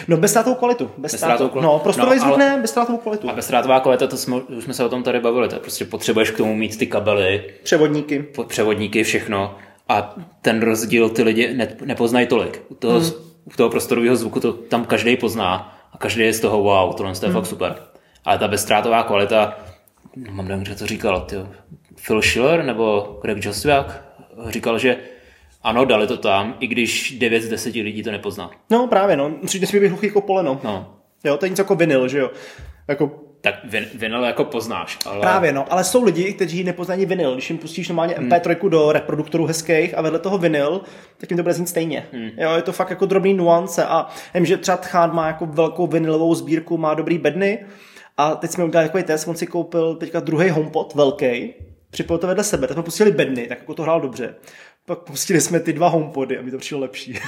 No bezstrátovou kvalitu. Bezstrátovou kvalitu. No, prostorový no, zvuk ne, bezstrátovou kvalitu. A bezstrátová kvalita, to jsme, už jsme se o tom tady bavili, to prostě potřebuješ k tomu mít ty kabely. Převodníky. Převodníky, všechno. A ten rozdíl ty lidi ne, nepoznají tolik. U toho, hmm. u toho prostorového zvuku to tam každý pozná a každý je z toho wow, tohle je hmm. fakt super. Ale ta bezstrátová kvalita, no, mám nevím, kdo to říkal, ty, Phil Schiller nebo Greg Josviak říkal, že ano, dali to tam, i když 9 z 10 lidí to nepozná. No právě, no. Musíš být hluchý jako poleno. No. Jo, to je něco jako vinyl, že jo. Jako tak vin, vinyl jako poznáš. Ale... Právě, no, ale jsou lidi, kteří nepoznají vinyl. Když jim pustíš normálně MP3 hmm. do reproduktorů hezkých a vedle toho vinyl, tak jim to bude znít stejně. Hmm. Jo, je to fakt jako drobný nuance a vím, že třeba Tchán má jako velkou vinylovou sbírku, má dobrý bedny a teď jsme udělali takový test, on si koupil teďka druhý HomePod, velký, připojil to vedle sebe, tak jsme pustili bedny, tak jako to hrál dobře pak pustili jsme ty dva homepody a mi to přišlo lepší.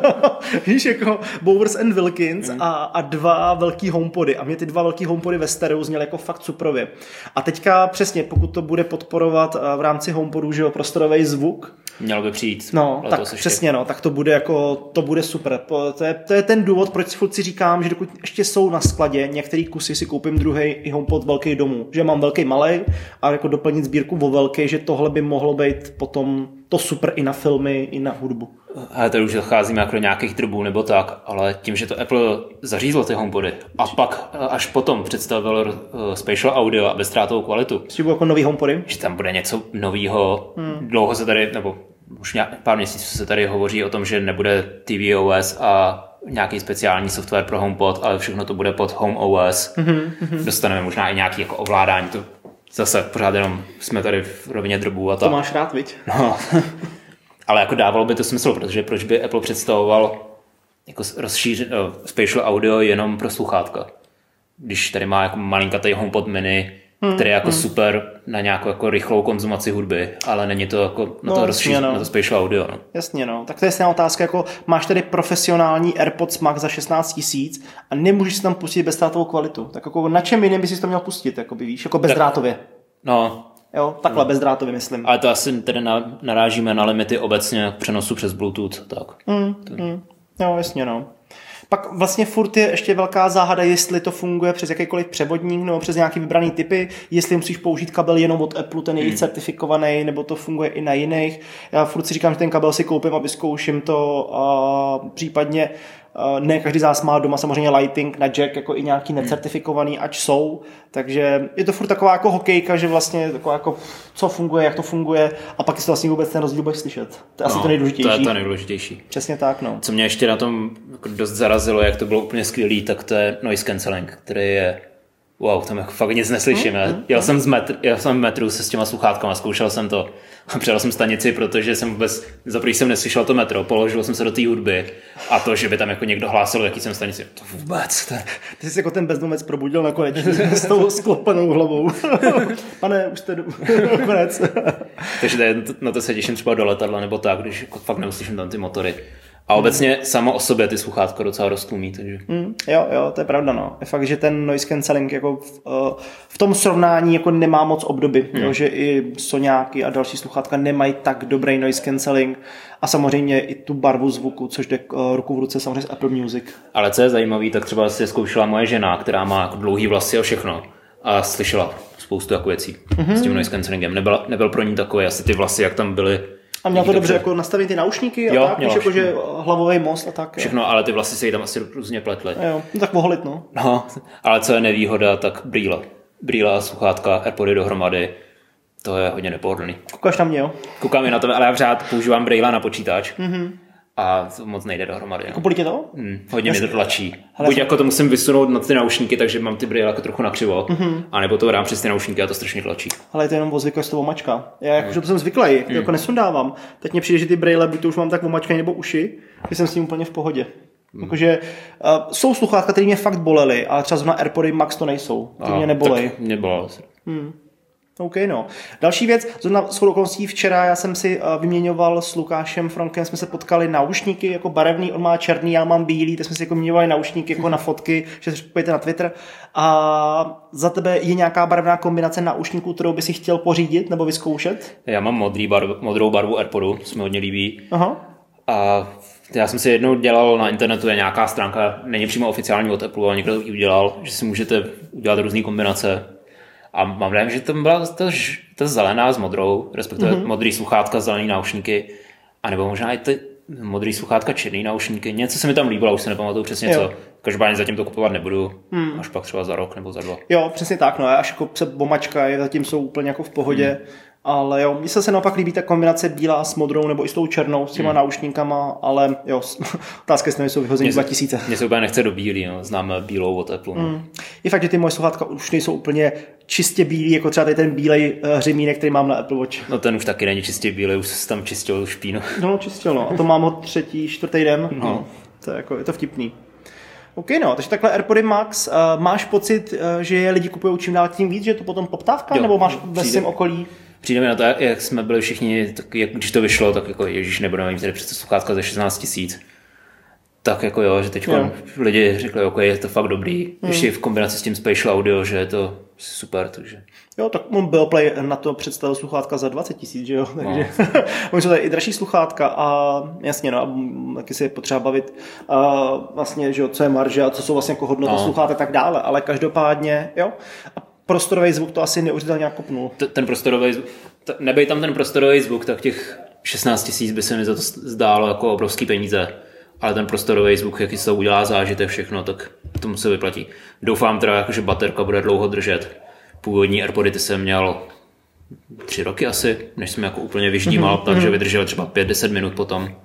Víš, jako Bowers and Wilkins mm. a, a dva velký homepody. A mě ty dva velký homepody ve stereo zněly jako fakt suprově. A teďka přesně, pokud to bude podporovat eh, v rámci homepodu, že jo, prostorový zvuk, Mělo by přijít. No, tak přesně, no, tak to bude jako, to bude super. To je, to je ten důvod, proč si říkám, že dokud ještě jsou na skladě, některé kusy si koupím druhý i HomePod velký domů. Že mám velký malý a jako doplnit sbírku o velký, že tohle by mohlo být potom to super i na filmy, i na hudbu. Ale tady už zacházíme jako do nějakých drbů nebo tak, ale tím, že to Apple zařízlo ty homepody a pak až potom představil uh, spatial audio a bezstrátovou kvalitu. Že jako nový homepody? Že tam bude něco nového. Hmm. Dlouho se tady, nebo už nějak, pár měsíců se tady hovoří o tom, že nebude tvOS a nějaký speciální software pro HomePod, ale všechno to bude pod Home OS. Mm-hmm. Dostaneme možná i nějaký jako ovládání. To zase pořád jenom jsme tady v rovině drbů a tak. To máš rád, viď? No. ale jako dávalo by to smysl, protože proč by Apple představoval jako rozšířit uh, spatial audio jenom pro sluchátka. Když tady má jako malinkatý HomePod mini, hmm, který je jako hmm. super na nějakou jako rychlou konzumaci hudby, ale není to jako na no, to rozšířit, no. na to spatial audio. No. Jasně, no. Tak to je stejná otázka, jako máš tady profesionální AirPods Max za 16 tisíc a nemůžeš si tam pustit bezdrátovou kvalitu. Tak jako na čem jiném bys si to měl pustit, jako by, víš, jako bezdrátově. No, Jo, takhle no. bezdrátově myslím. Ale to asi tedy narážíme na limity obecně přenosu přes Bluetooth, tak. Mm, mm. Jo, jasně, no. Pak vlastně furt je ještě velká záhada, jestli to funguje přes jakýkoliv převodník nebo přes nějaký vybraný typy, jestli musíš použít kabel jenom od Apple, ten je hmm. certifikovaný, nebo to funguje i na jiných. Já furt si říkám, že ten kabel si koupím a vyzkouším to a případně ne každý z nás má doma samozřejmě lighting na jack, jako i nějaký necertifikovaný, ať jsou, takže je to furt taková jako hokejka, že vlastně taková jako co funguje, jak to funguje a pak si to vlastně vůbec ten rozdíl budeš slyšet. To je no, asi to nejdůležitější. To je to nejdůležitější. Přesně tak, no. Co mě ještě na tom jako dost zarazilo, jak to bylo úplně skvělý, tak to je noise cancelling, který je wow, tam jako fakt nic neslyším. Mm, mm, jel. Jsem z metr, jel jsem v metru se s těma sluchátkama, zkoušel jsem to a přijel jsem stanici, protože jsem vůbec, za jsem neslyšel to metro, položil jsem se do té hudby a to, že by tam jako někdo hlásil, jaký jsem stanici, to vůbec. To... Ty jsi jako ten bezdomec probudil nakonec s tou sklopenou hlavou. Pane, už jste konec. Takže je, na to se těším třeba do letadla nebo tak, když jako fakt neuslyším tam ty motory. A obecně samo o sobě ty sluchátka docela roztlumí. Takže... Mm, jo, jo, to je pravda. No. Je fakt, že ten noise cancelling jako v, uh, v tom srovnání jako nemá moc obdoby. Hmm. Jo, že i Soňáky a další sluchátka nemají tak dobrý noise cancelling a samozřejmě i tu barvu zvuku, což jde uh, ruku v ruce samozřejmě s Apple Music. Ale co je zajímavé, tak třeba si zkoušela moje žena, která má jako dlouhý vlasy a všechno a slyšela spoustu jako věcí mm-hmm. s tím noise cancellingem. Nebyl, nebyl pro ní takový asi ty vlasy, jak tam byly a měl to dobře jako nastavit ty naušníky a jo, tak, víš, jako, že hlavový most a tak. Všechno, jo. ale ty vlasy se jí tam asi různě pletly. Jo, no, tak voholit, no. No, ale co je nevýhoda, tak brýle. Brýle a sluchátka, Airpody dohromady, to je hodně nepohodlný. Koukáš na mě, jo? Koukám i na to, ale já pořád používám brýle na počítač. Mm-hmm. A moc nejde dohromady. No. Bolí tě to? Hmm, hodně mě to tlačí. Hele, Buď jako to musím vysunout na ty naušníky, takže mám ty brýle jako trochu nakřivo, mm-hmm. a nebo to dám přes ty naušníky a to strašně tlačí. Ale je to jenom o zvyklost toho mačka. Já jako, mm. že to jsem zvyklý, mm. jako nesundávám. Teď mě přijde, že ty brýle, buď to už mám tak omačkaný nebo uši, že jsem s tím úplně v pohodě. Hmm. Jakože uh, jsou sluchátka, které mě fakt bolely, ale třeba zrovna AirPody Max to nejsou. Ty a, mě nebolej. Mě bolelo. Hmm. OK, no. Další věc, zrovna s okolností včera já jsem si uh, vyměňoval s Lukášem Frankem, jsme se potkali naušníky jako barevný, on má černý, já mám bílý, tak jsme si jako vyměňovali naušníky jako na fotky, že se pojďte na Twitter. A za tebe je nějaká barevná kombinace naušníků, kterou by si chtěl pořídit nebo vyzkoušet? Já mám modrý barv, modrou barvu AirPodu, to se mi hodně líbí. Aha. A já jsem si jednou dělal na internetu, je nějaká stránka, není přímo oficiální od Apple, ale někdo to udělal, že si můžete udělat různé kombinace a mám dojem, že tam byla ta, ta zelená s modrou, respektive mm-hmm. modrý sluchátka, zelený náušníky, anebo možná i ty modrý sluchátka, černý náušníky. Něco se mi tam líbilo, už se nepamatuju přesně jo. co. Každopádně zatím to kupovat nebudu, hmm. až pak třeba za rok nebo za dva. Jo, přesně tak, no, až jako se bomačka, je zatím jsou úplně jako v pohodě. Hmm. Ale jo, mně se naopak líbí ta kombinace bílá s modrou nebo i s tou černou, s těma hmm. náušníkama, ale jo, otázka jestli jsou vyhození 2000. Mně se úplně nechce do bílý, no. známe bílou od Apple. No. Hmm. Je fakt, že ty moje sluchátka už nejsou úplně čistě bílý, jako třeba tady ten bílej uh, hřemínek, který mám na Apple Watch. No ten už taky není čistě bílý, už se tam čistil špínu. No, čistil, no. A to mám od třetí, čtvrtý den. No. no. To je, jako, je to vtipný. OK, no, takže takhle AirPody Max, uh, máš pocit, uh, že je lidi kupují čím dál tím víc, že je to potom poptávka, jo, nebo máš ve svém okolí? Přijde mi na to, jak jsme byli všichni, tak jak, když to vyšlo, tak jako ježíš, nebudeme mít tady přece sluchátka za 16 tisíc. Tak jako jo, že teď lidi řekli, ok, je to fakt dobrý, hmm. ještě v kombinaci s tím spatial audio, že je to super, takže... Jo, tak on Play na to představil sluchátka za 20 tisíc, že jo, takže no. jsou tady i dražší sluchátka a jasně, no, a taky si je potřeba bavit a vlastně, že jo, co je marže a co jsou vlastně jako hodnota no. sluchátek a tak dále, ale každopádně, jo, a prostorový zvuk to asi neuvěřitelně nějak kopnul. Ten prostorový zvuk, nebej tam ten prostorový zvuk, tak těch 16 tisíc by se mi za to zdálo jako obrovský peníze. Ale ten prostorový zvuk, jaký se to udělá zážitek všechno, tak tomu se vyplatí. Doufám teda, jako, že baterka bude dlouho držet. Původní Airpody ty jsem měl tři roky asi, než jsem jako úplně vyždímal, mm-hmm. takže mhm. vydržel třeba 5-10 minut potom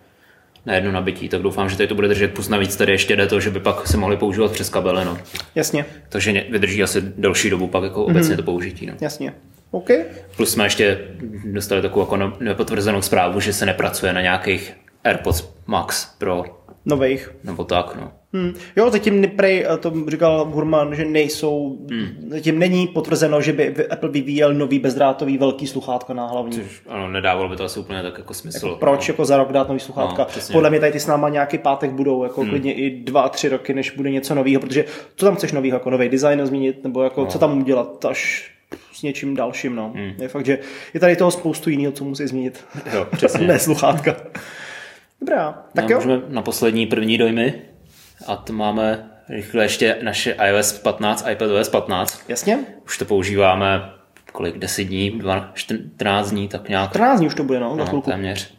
na jedno nabití, tak doufám, že tady to bude držet. Plus navíc tady ještě jde to, že by pak se mohli používat přes kabely. No. Jasně. Takže vydrží asi delší dobu pak jako obecně mm. to použití. No. Jasně. OK. Plus jsme ještě dostali takovou jako no- nepotvrzenou zprávu, že se nepracuje na nějakých AirPods Max Pro. Nových. Nebo tak, no. Hmm. Jo, zatím prej, eh, to říkal Burman, že nejsou, hmm. zatím není potvrzeno, že by Apple vyvíjel nový bezdrátový velký sluchátka na hlavní. Což, ano, nedávalo by to asi úplně tak jako smysl. Jako proč no. jako za rok dát nový sluchátka? No, Podle mě tady ty s náma nějaký pátek budou, jako hmm. klidně i dva, tři roky, než bude něco nového, protože co tam chceš nového, jako nový design změnit, nebo jako no. co tam udělat, až s něčím dalším. No. Hmm. Je fakt, že je tady toho spoustu jiného, co musí změnit. Jo, přesně. ne sluchátka. Dobrá, tak no, jo. Můžeme na poslední první dojmy. A to máme rychle ještě naše iOS 15, iPadOS 15. Jasně. Už to používáme kolik, 10 dní, 12, 14 dní, tak nějak. 14 dní už to bude, no, na no téměř.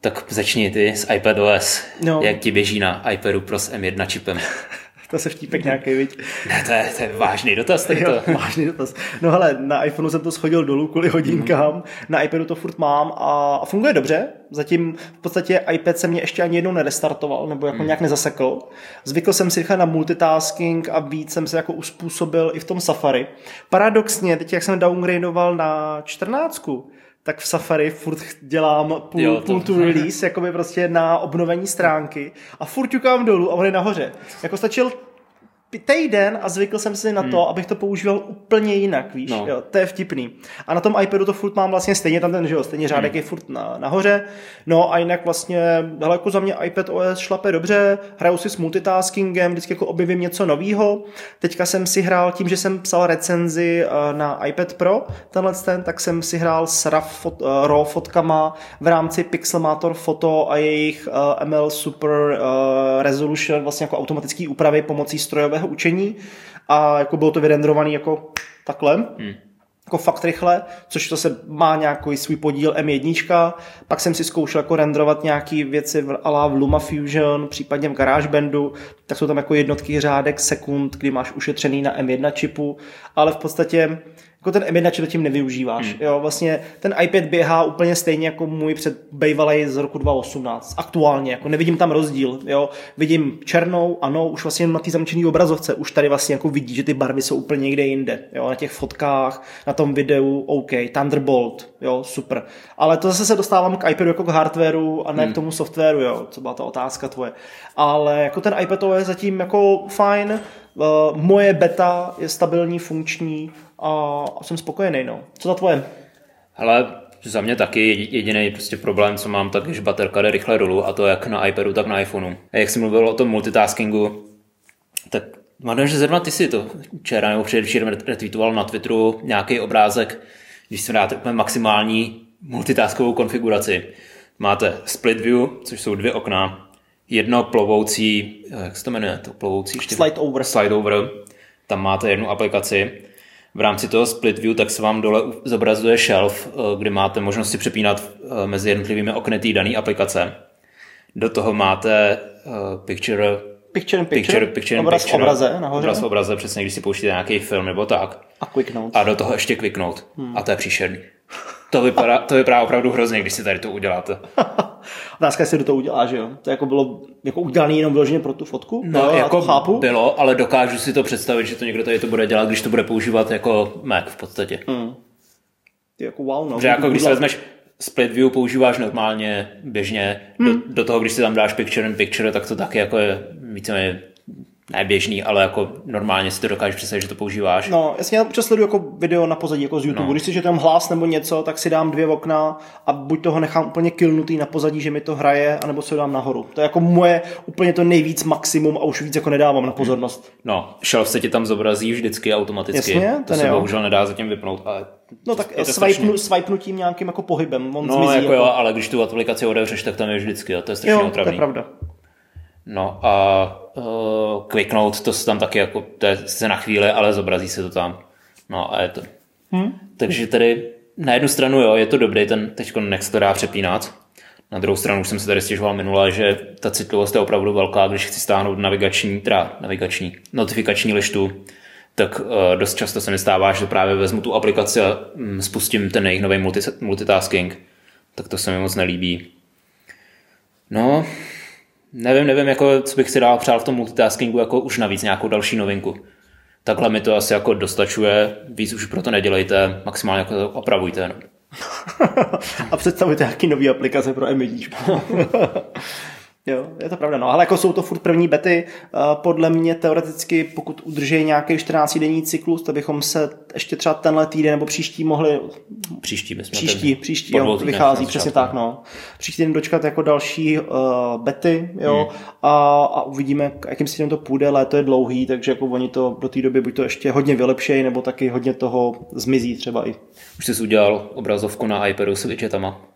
Tak začni ty s iPadOS. No. Jak ti běží na iPadu Pro s M1 čipem? To se vtípek nějaký, viď? Ne, to je, to je vážný dotaz. Tak to. Jo, vážný dotaz. No hele, na iPhoneu jsem to schodil dolů kvůli hodinkám, mm. na iPadu to furt mám a, a funguje dobře. Zatím v podstatě iPad se mě ještě ani jednou nerestartoval, nebo jako mm. nějak nezasekl. Zvykl jsem si na multitasking a víc jsem se jako uspůsobil i v tom Safari. Paradoxně, teď jak jsem downgradeoval na 14, tak v Safari furt dělám půl, jo, to... půl to release, jakoby prostě na obnovení stránky a furt ťukám dolů a on je nahoře. Jako stačil týden a zvykl jsem si na to, hmm. abych to používal úplně jinak, víš, no. jo, to je vtipný. A na tom iPadu to furt mám vlastně stejně, tam ten, že jo, stejně řádek hmm. je furt na, nahoře, no a jinak vlastně, hele, jako za mě iPad OS šlape dobře, hraju si s multitaskingem, vždycky jako objevím něco nového. Teďka jsem si hrál tím, že jsem psal recenzi eh, na iPad Pro, tenhle ten, tak jsem si hrál s RAW, fot, uh, RAW fotkama v rámci Pixelmator Photo a jejich eh, ML Super Resolution, vlastně jako automatický úpravy pomocí strojového nějakého učení a jako bylo to vyrendrované jako takhle. Hmm jako fakt rychle, což to se má nějaký svůj podíl M1. Pak jsem si zkoušel jako renderovat nějaké věci v, ala v LumaFusion, případně v GarageBandu, tak jsou tam jako jednotky řádek sekund, kdy máš ušetřený na M1 čipu, ale v podstatě jako ten M1 tím nevyužíváš. Hmm. Jo, vlastně ten iPad běhá úplně stejně jako můj před bejvalej z roku 2018. Aktuálně, jako nevidím tam rozdíl. Jo. Vidím černou, ano, už vlastně na té zamčené obrazovce, už tady vlastně jako vidí, že ty barvy jsou úplně někde jinde. Jo, na těch fotkách, na tom videu, OK, Thunderbolt, jo, super. Ale to zase se dostávám k iPadu jako k hardwareu a ne hmm. k tomu softwaru, jo, co byla ta otázka tvoje. Ale jako ten iPad to je zatím jako fajn, Uh, moje beta je stabilní, funkční a jsem spokojený. No. Co za tvoje? Ale za mě taky jediný prostě problém, co mám, tak je, že baterka jde rychle dolů a to jak na iPadu, tak na iPhoneu. A jak jsem mluvil o tom multitaskingu, tak mám že zrovna ty si to včera nebo předevčírem retweetoval na Twitteru nějaký obrázek, když se dáte maximální multitaskovou konfiguraci. Máte split view, což jsou dvě okna, jedno plovoucí, jak se to jmenuje, to plovoucí? Slide over. Slide over. Tam máte jednu aplikaci. V rámci toho split view tak se vám dole zobrazuje shelf, eh, kde máte možnost si přepínat eh, mezi jednotlivými okny té dané aplikace. Do toho máte uh, picture Picture in picture, picture, picture obraz picture, v obraze nahoře. Obraz v obraze, přesně, když si pouštíte nějaký film nebo tak. A note. A do toho ještě note. Hmm. A to je příšerný. To vypadá, to vypadá opravdu hrozně, když si tady to uděláte. Otázka, jestli do toho udělá, že jo? To jako bylo jako udělané jenom vyloženě pro tu fotku? No, jo, jako to chápu. bylo, ale dokážu si to představit, že to někdo tady to bude dělat, když to bude používat jako Mac v podstatě. Hmm. Ty jako wow, no. Že jako když se vezmeš split view používáš normálně, běžně, hmm. do, do, toho, když si tam dáš picture in picture, tak to taky jako je víceméně ne běžný, ale jako normálně si to dokážeš představit, že to používáš. No, jasně, já občas sleduju jako video na pozadí, jako z YouTube. No. Když si že tam hlas nebo něco, tak si dám dvě okna a buď toho nechám úplně kilnutý na pozadí, že mi to hraje, anebo se ho dám nahoru. To je jako moje úplně to nejvíc maximum a už víc jako nedávám na pozornost. No, shelf se ti tam zobrazí vždycky automaticky. Jasně, to se jo. bohužel nedá zatím vypnout, ale No tak swipenu, swipenutím nějakým jako pohybem, on No, zmizí, jako, jako jo, ale když tu aplikaci otevřeš, tak tam je vždycky a to je strašně jo, otravný. to je pravda. No a uh, Quicknote, to se tam taky jako, to je se na chvíli, ale zobrazí se to tam. No a je to. Hmm. Takže tady na jednu stranu jo, je to dobrý, ten teď Next to dá přepínat. Na druhou stranu už jsem se tady stěžoval minule, že ta citlivost je opravdu velká, když chci stáhnout navigační, teda navigační, notifikační lištu, tak uh, dost často se mi stává, že právě vezmu tu aplikaci a um, spustím ten jejich nový multi, multitasking. Tak to se mi moc nelíbí. No, nevím, nevím, jako, co bych si dál přál v tom multitaskingu, jako už navíc nějakou další novinku. Takhle mi to asi jako dostačuje, víc už proto nedělejte, maximálně jako to opravujte. No. a představujte nějaký nový aplikace pro M1. Jo, je to pravda, no, ale jako jsou to furt první bety, podle mě teoreticky, pokud udrží nějaký 14 denní cyklus, tak bychom se ještě třeba tenhle týden nebo příští mohli... Příští bychom Příští, příští, jo, vychází, přesně tak, no. Příští týden dočkat jako další uh, bety, jo, hmm. a, a, uvidíme, jakým směrem to půjde, léto je dlouhý, takže jako oni to do té doby buď to ještě hodně vylepšejí, nebo taky hodně toho zmizí třeba i. Už jsi udělal obrazovku na iPadu s widgetama?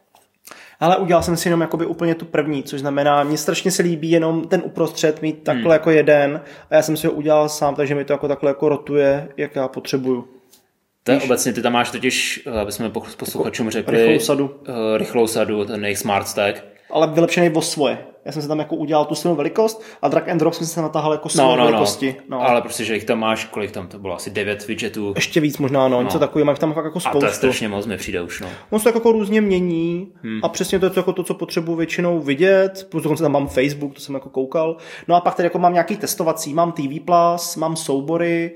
Ale udělal jsem si jenom jakoby úplně tu první, což znamená, mně strašně se líbí jenom ten uprostřed mít takhle hmm. jako jeden a já jsem si ho udělal sám, takže mi to jako takhle jako rotuje, jak já potřebuju. To je obecně, ty tam máš totiž, eh, aby jsme posluchačům jako řekli, rychlou sadu. Uh, rychlou sadu, ten jejich smart stack. Ale vylepšený o svoje. Já jsem si tam jako udělal tu svou velikost a drag and drop jsem se natáhl jako svoje no, no, velikosti. No. no. Ale prostě, že jich tam máš, kolik tam to bylo, asi 9 widgetů. Ještě víc možná, no, no. něco takového, máš tam jako spoustu. A to je strašně moc mi přijde už, no. On se tak jako různě mění hmm. a přesně to je to, jako to, co potřebuji většinou vidět, plus dokonce tam mám Facebook, to jsem jako koukal. No a pak tady jako mám nějaký testovací, mám TV+, Plus, mám soubory,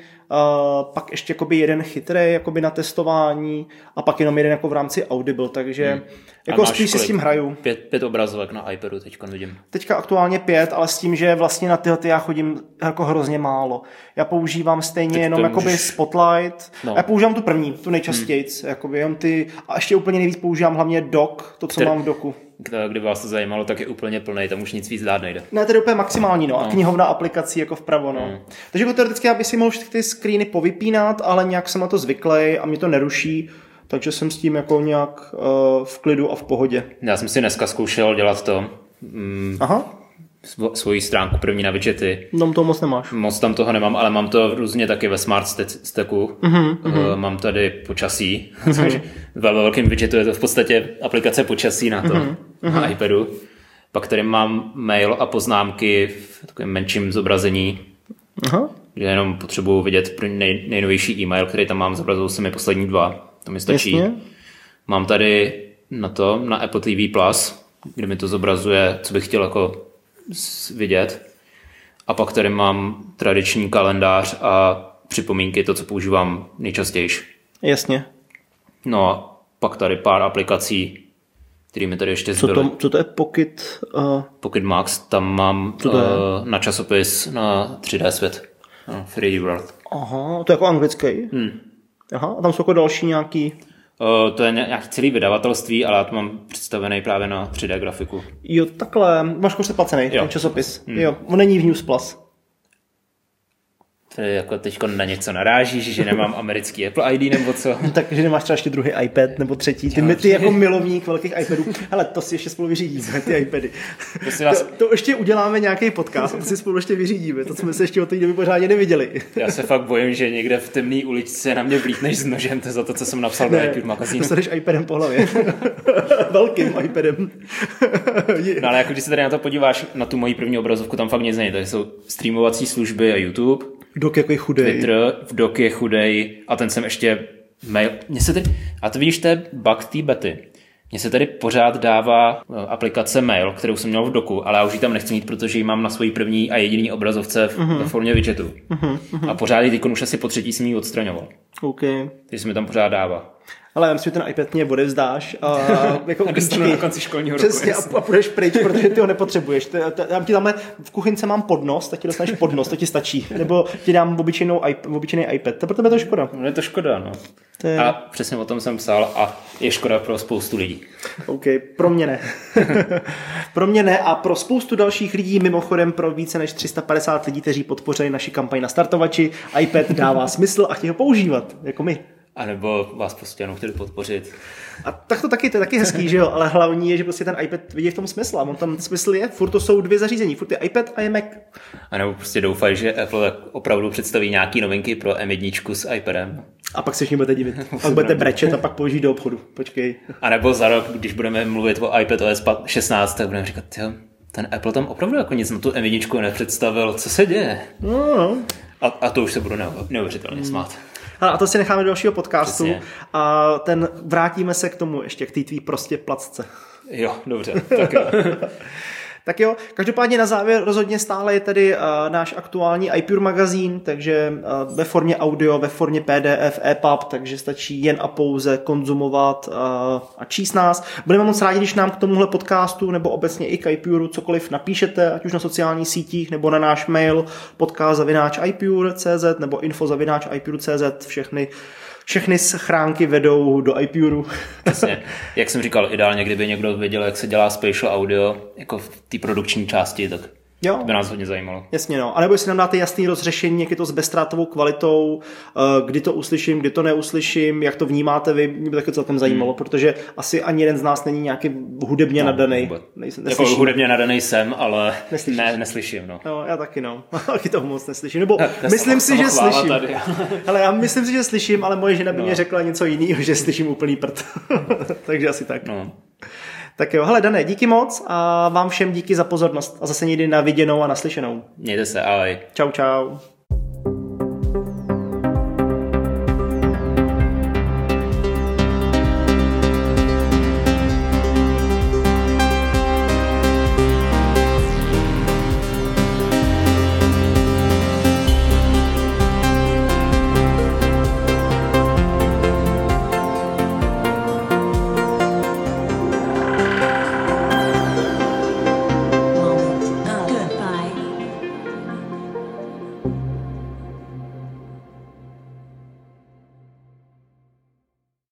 pak ještě jakoby jeden chytrý jakoby na testování a pak jenom jeden jako v rámci Audible, takže hmm. jako spíš si s tím hraju. Pět, pět obrazovek na iPadu teďka vidím. Teďka aktuálně pět, ale s tím, že vlastně na tyhle ty já chodím jako hrozně málo. Já používám stejně tak jenom jakoby můžeš... Spotlight. No. Já používám tu první, tu nejčastěji. Hmm. Jakoby jenom ty, a ještě úplně nejvíc používám hlavně dock, to, co Který... mám v doku kdyby vás to zajímalo, tak je úplně plný, tam už nic víc dát nejde. Ne, to je úplně maximální, no. A no. knihovna aplikací jako vpravo, no. Mm. Takže jako teoreticky já bych si mohl ty screeny povypínat, ale nějak jsem na to zvyklý a mě to neruší, takže jsem s tím jako nějak uh, v klidu a v pohodě. Já jsem si dneska zkoušel dělat to. Mm, Aha svoji stránku první na widgety. No to moc nemáš. Moc tam toho nemám, ale mám to různě taky ve Smart Stacku. Uh-huh. Mám tady počasí, uh-huh. ve velkém widgetu je to v podstatě aplikace počasí na to, uh-huh. na iPadu. Pak tady mám mail a poznámky v takovém menším zobrazení. Aha. že jenom potřebuji vidět nej, nejnovější e-mail, který tam mám, zobrazují se mi poslední dva. To mi stačí. Jasně. Mám tady na to, na Apple TV+, Plus, kde mi to zobrazuje, co bych chtěl jako vidět. A pak tady mám tradiční kalendář a připomínky, to, co používám nejčastěji. Jasně. No a pak tady pár aplikací, které mi tady ještě Co zbyly. to, co to je Pocket? Uh, Pocket Max, tam mám Co to je? uh, na časopis na 3D svět. No, 3D World. aha, to je jako anglický. Hmm. Aha, a tam jsou jako další nějaký... Uh, to je ně- nějaký celý vydavatelství, ale já to mám představený právě na 3D grafiku. Jo, takhle, máš prostě placený, Jo. ten časopis. Jo, on není v News Plus. To je jako teď na něco narážíš, že nemám americký Apple ID nebo co? Takže nemáš třeba ještě druhý iPad nebo třetí. Ty, my, ty jako milovník velkých iPadů. Hele, to si ještě spolu vyřídíme, ty iPady. Prosím vás, To, to ještě uděláme nějaký podcast to si spolu ještě vyřídíme. To jsme se ještě od té doby pořádně neviděli. já se fakt bojím, že někde v temné uličce na mě vlítneš s nožem to za to, co jsem napsal do iPad magazínu. dostaneš iPadem po hlavě. Velkým iPadem. No ale jako když se tady na to podíváš, na tu moji první obrazovku, tam fakt nic není. Tady jsou streamovací služby a YouTube, Dok jako chudej. Twitter, v dok je chudej a ten jsem ještě mail. Mně se tady, a to vidíš, to je bug té bety. Mně se tady pořád dává eh, aplikace mail, kterou jsem měl v doku, ale já už ji tam nechci mít, protože ji mám na svojí první a jediný obrazovce v, ve formě widgetu. A pořád ji teď už asi po třetí jsem ji odstraňoval. OK. Takže se mi tam pořád dává. Ale já myslím, že ten iPad mě odevzdáš a jako A na konci školního roku. Přesně, a, a půjdeš pryč, protože ty ho nepotřebuješ. To, já ti dáme, v kuchynce mám podnos, tak ti dostaneš podnos, to ti stačí. Nebo ti dám obyčejnou iP, obyčejný iPad. To pro tebe to škoda. No je to škoda, no. To je- A přesně o tom jsem psal a je škoda pro spoustu lidí. OK, pro mě ne. pro mě ne a pro spoustu dalších lidí, mimochodem pro více než 350 lidí, kteří podpořili naši kampaň na startovači, iPad dává smysl a chtějí ho používat, jako my. A nebo vás prostě jenom chtěli podpořit. A tak to taky, to je taky hezký, že jo, ale hlavní je, že prostě ten iPad vidí v tom smysl a on tam smysl je, furt to jsou dvě zařízení, furt je iPad a je Mac. A nebo prostě doufají, že Apple opravdu představí nějaký novinky pro M1 s iPadem. A pak se všichni budete divit. Pak budete brečet a pak použijí do obchodu. Počkej. A nebo za rok, když budeme mluvit o iPad OS 16, tak budeme říkat, jo, ten Apple tam opravdu jako nic na tu M1 nepředstavil, co se děje? No, no. A, a to už se budu neu- neuvěřitelně smát. Hele, a to si necháme do dalšího podcastu Přesně. a ten vrátíme se k tomu ještě, k té tvý prostě placce. Jo, dobře, tak jo. Tak jo, každopádně na závěr rozhodně stále je tedy uh, náš aktuální iPure magazín, takže uh, ve formě audio, ve formě PDF, EPUB, takže stačí jen a pouze konzumovat uh, a číst nás. Budeme moc rádi, když nám k tomuhle podcastu nebo obecně i k iPure cokoliv napíšete, ať už na sociálních sítích nebo na náš mail podcast.ipure.cz nebo info.ipure.cz, všechny všechny schránky vedou do iPureu. Přesně. Jak jsem říkal, ideálně, kdyby někdo věděl, jak se dělá spatial audio, jako v té produkční části, tak jo. to by nás hodně zajímalo. Jasně no. A nebo jestli nám dáte jasný rozřešení, jak je to s bezstrátovou kvalitou, eh, kdy to uslyším, kdy to neuslyším, jak to vnímáte vy, mě by taky celkem zajímalo, protože asi ani jeden z nás není nějaký hudebně nadaný. Hmm. vůbec. Nejsem, Jako neslyším. hudebně nadaný jsem, ale Neslyšíš. ne, neslyším. No. No, já taky no. taky toho moc neslyším. Nebo To je myslím si, že slyším. tady. Ale já myslím si, že slyším, ale moje žena by No. mě řekla něco jiného, že slyším úplný prd. Takže asi tak. No. Tak jo, hele Dané, díky moc a vám všem díky za pozornost a zase někdy na viděnou a naslyšenou. Mějte se, ahoj. Čau, čau.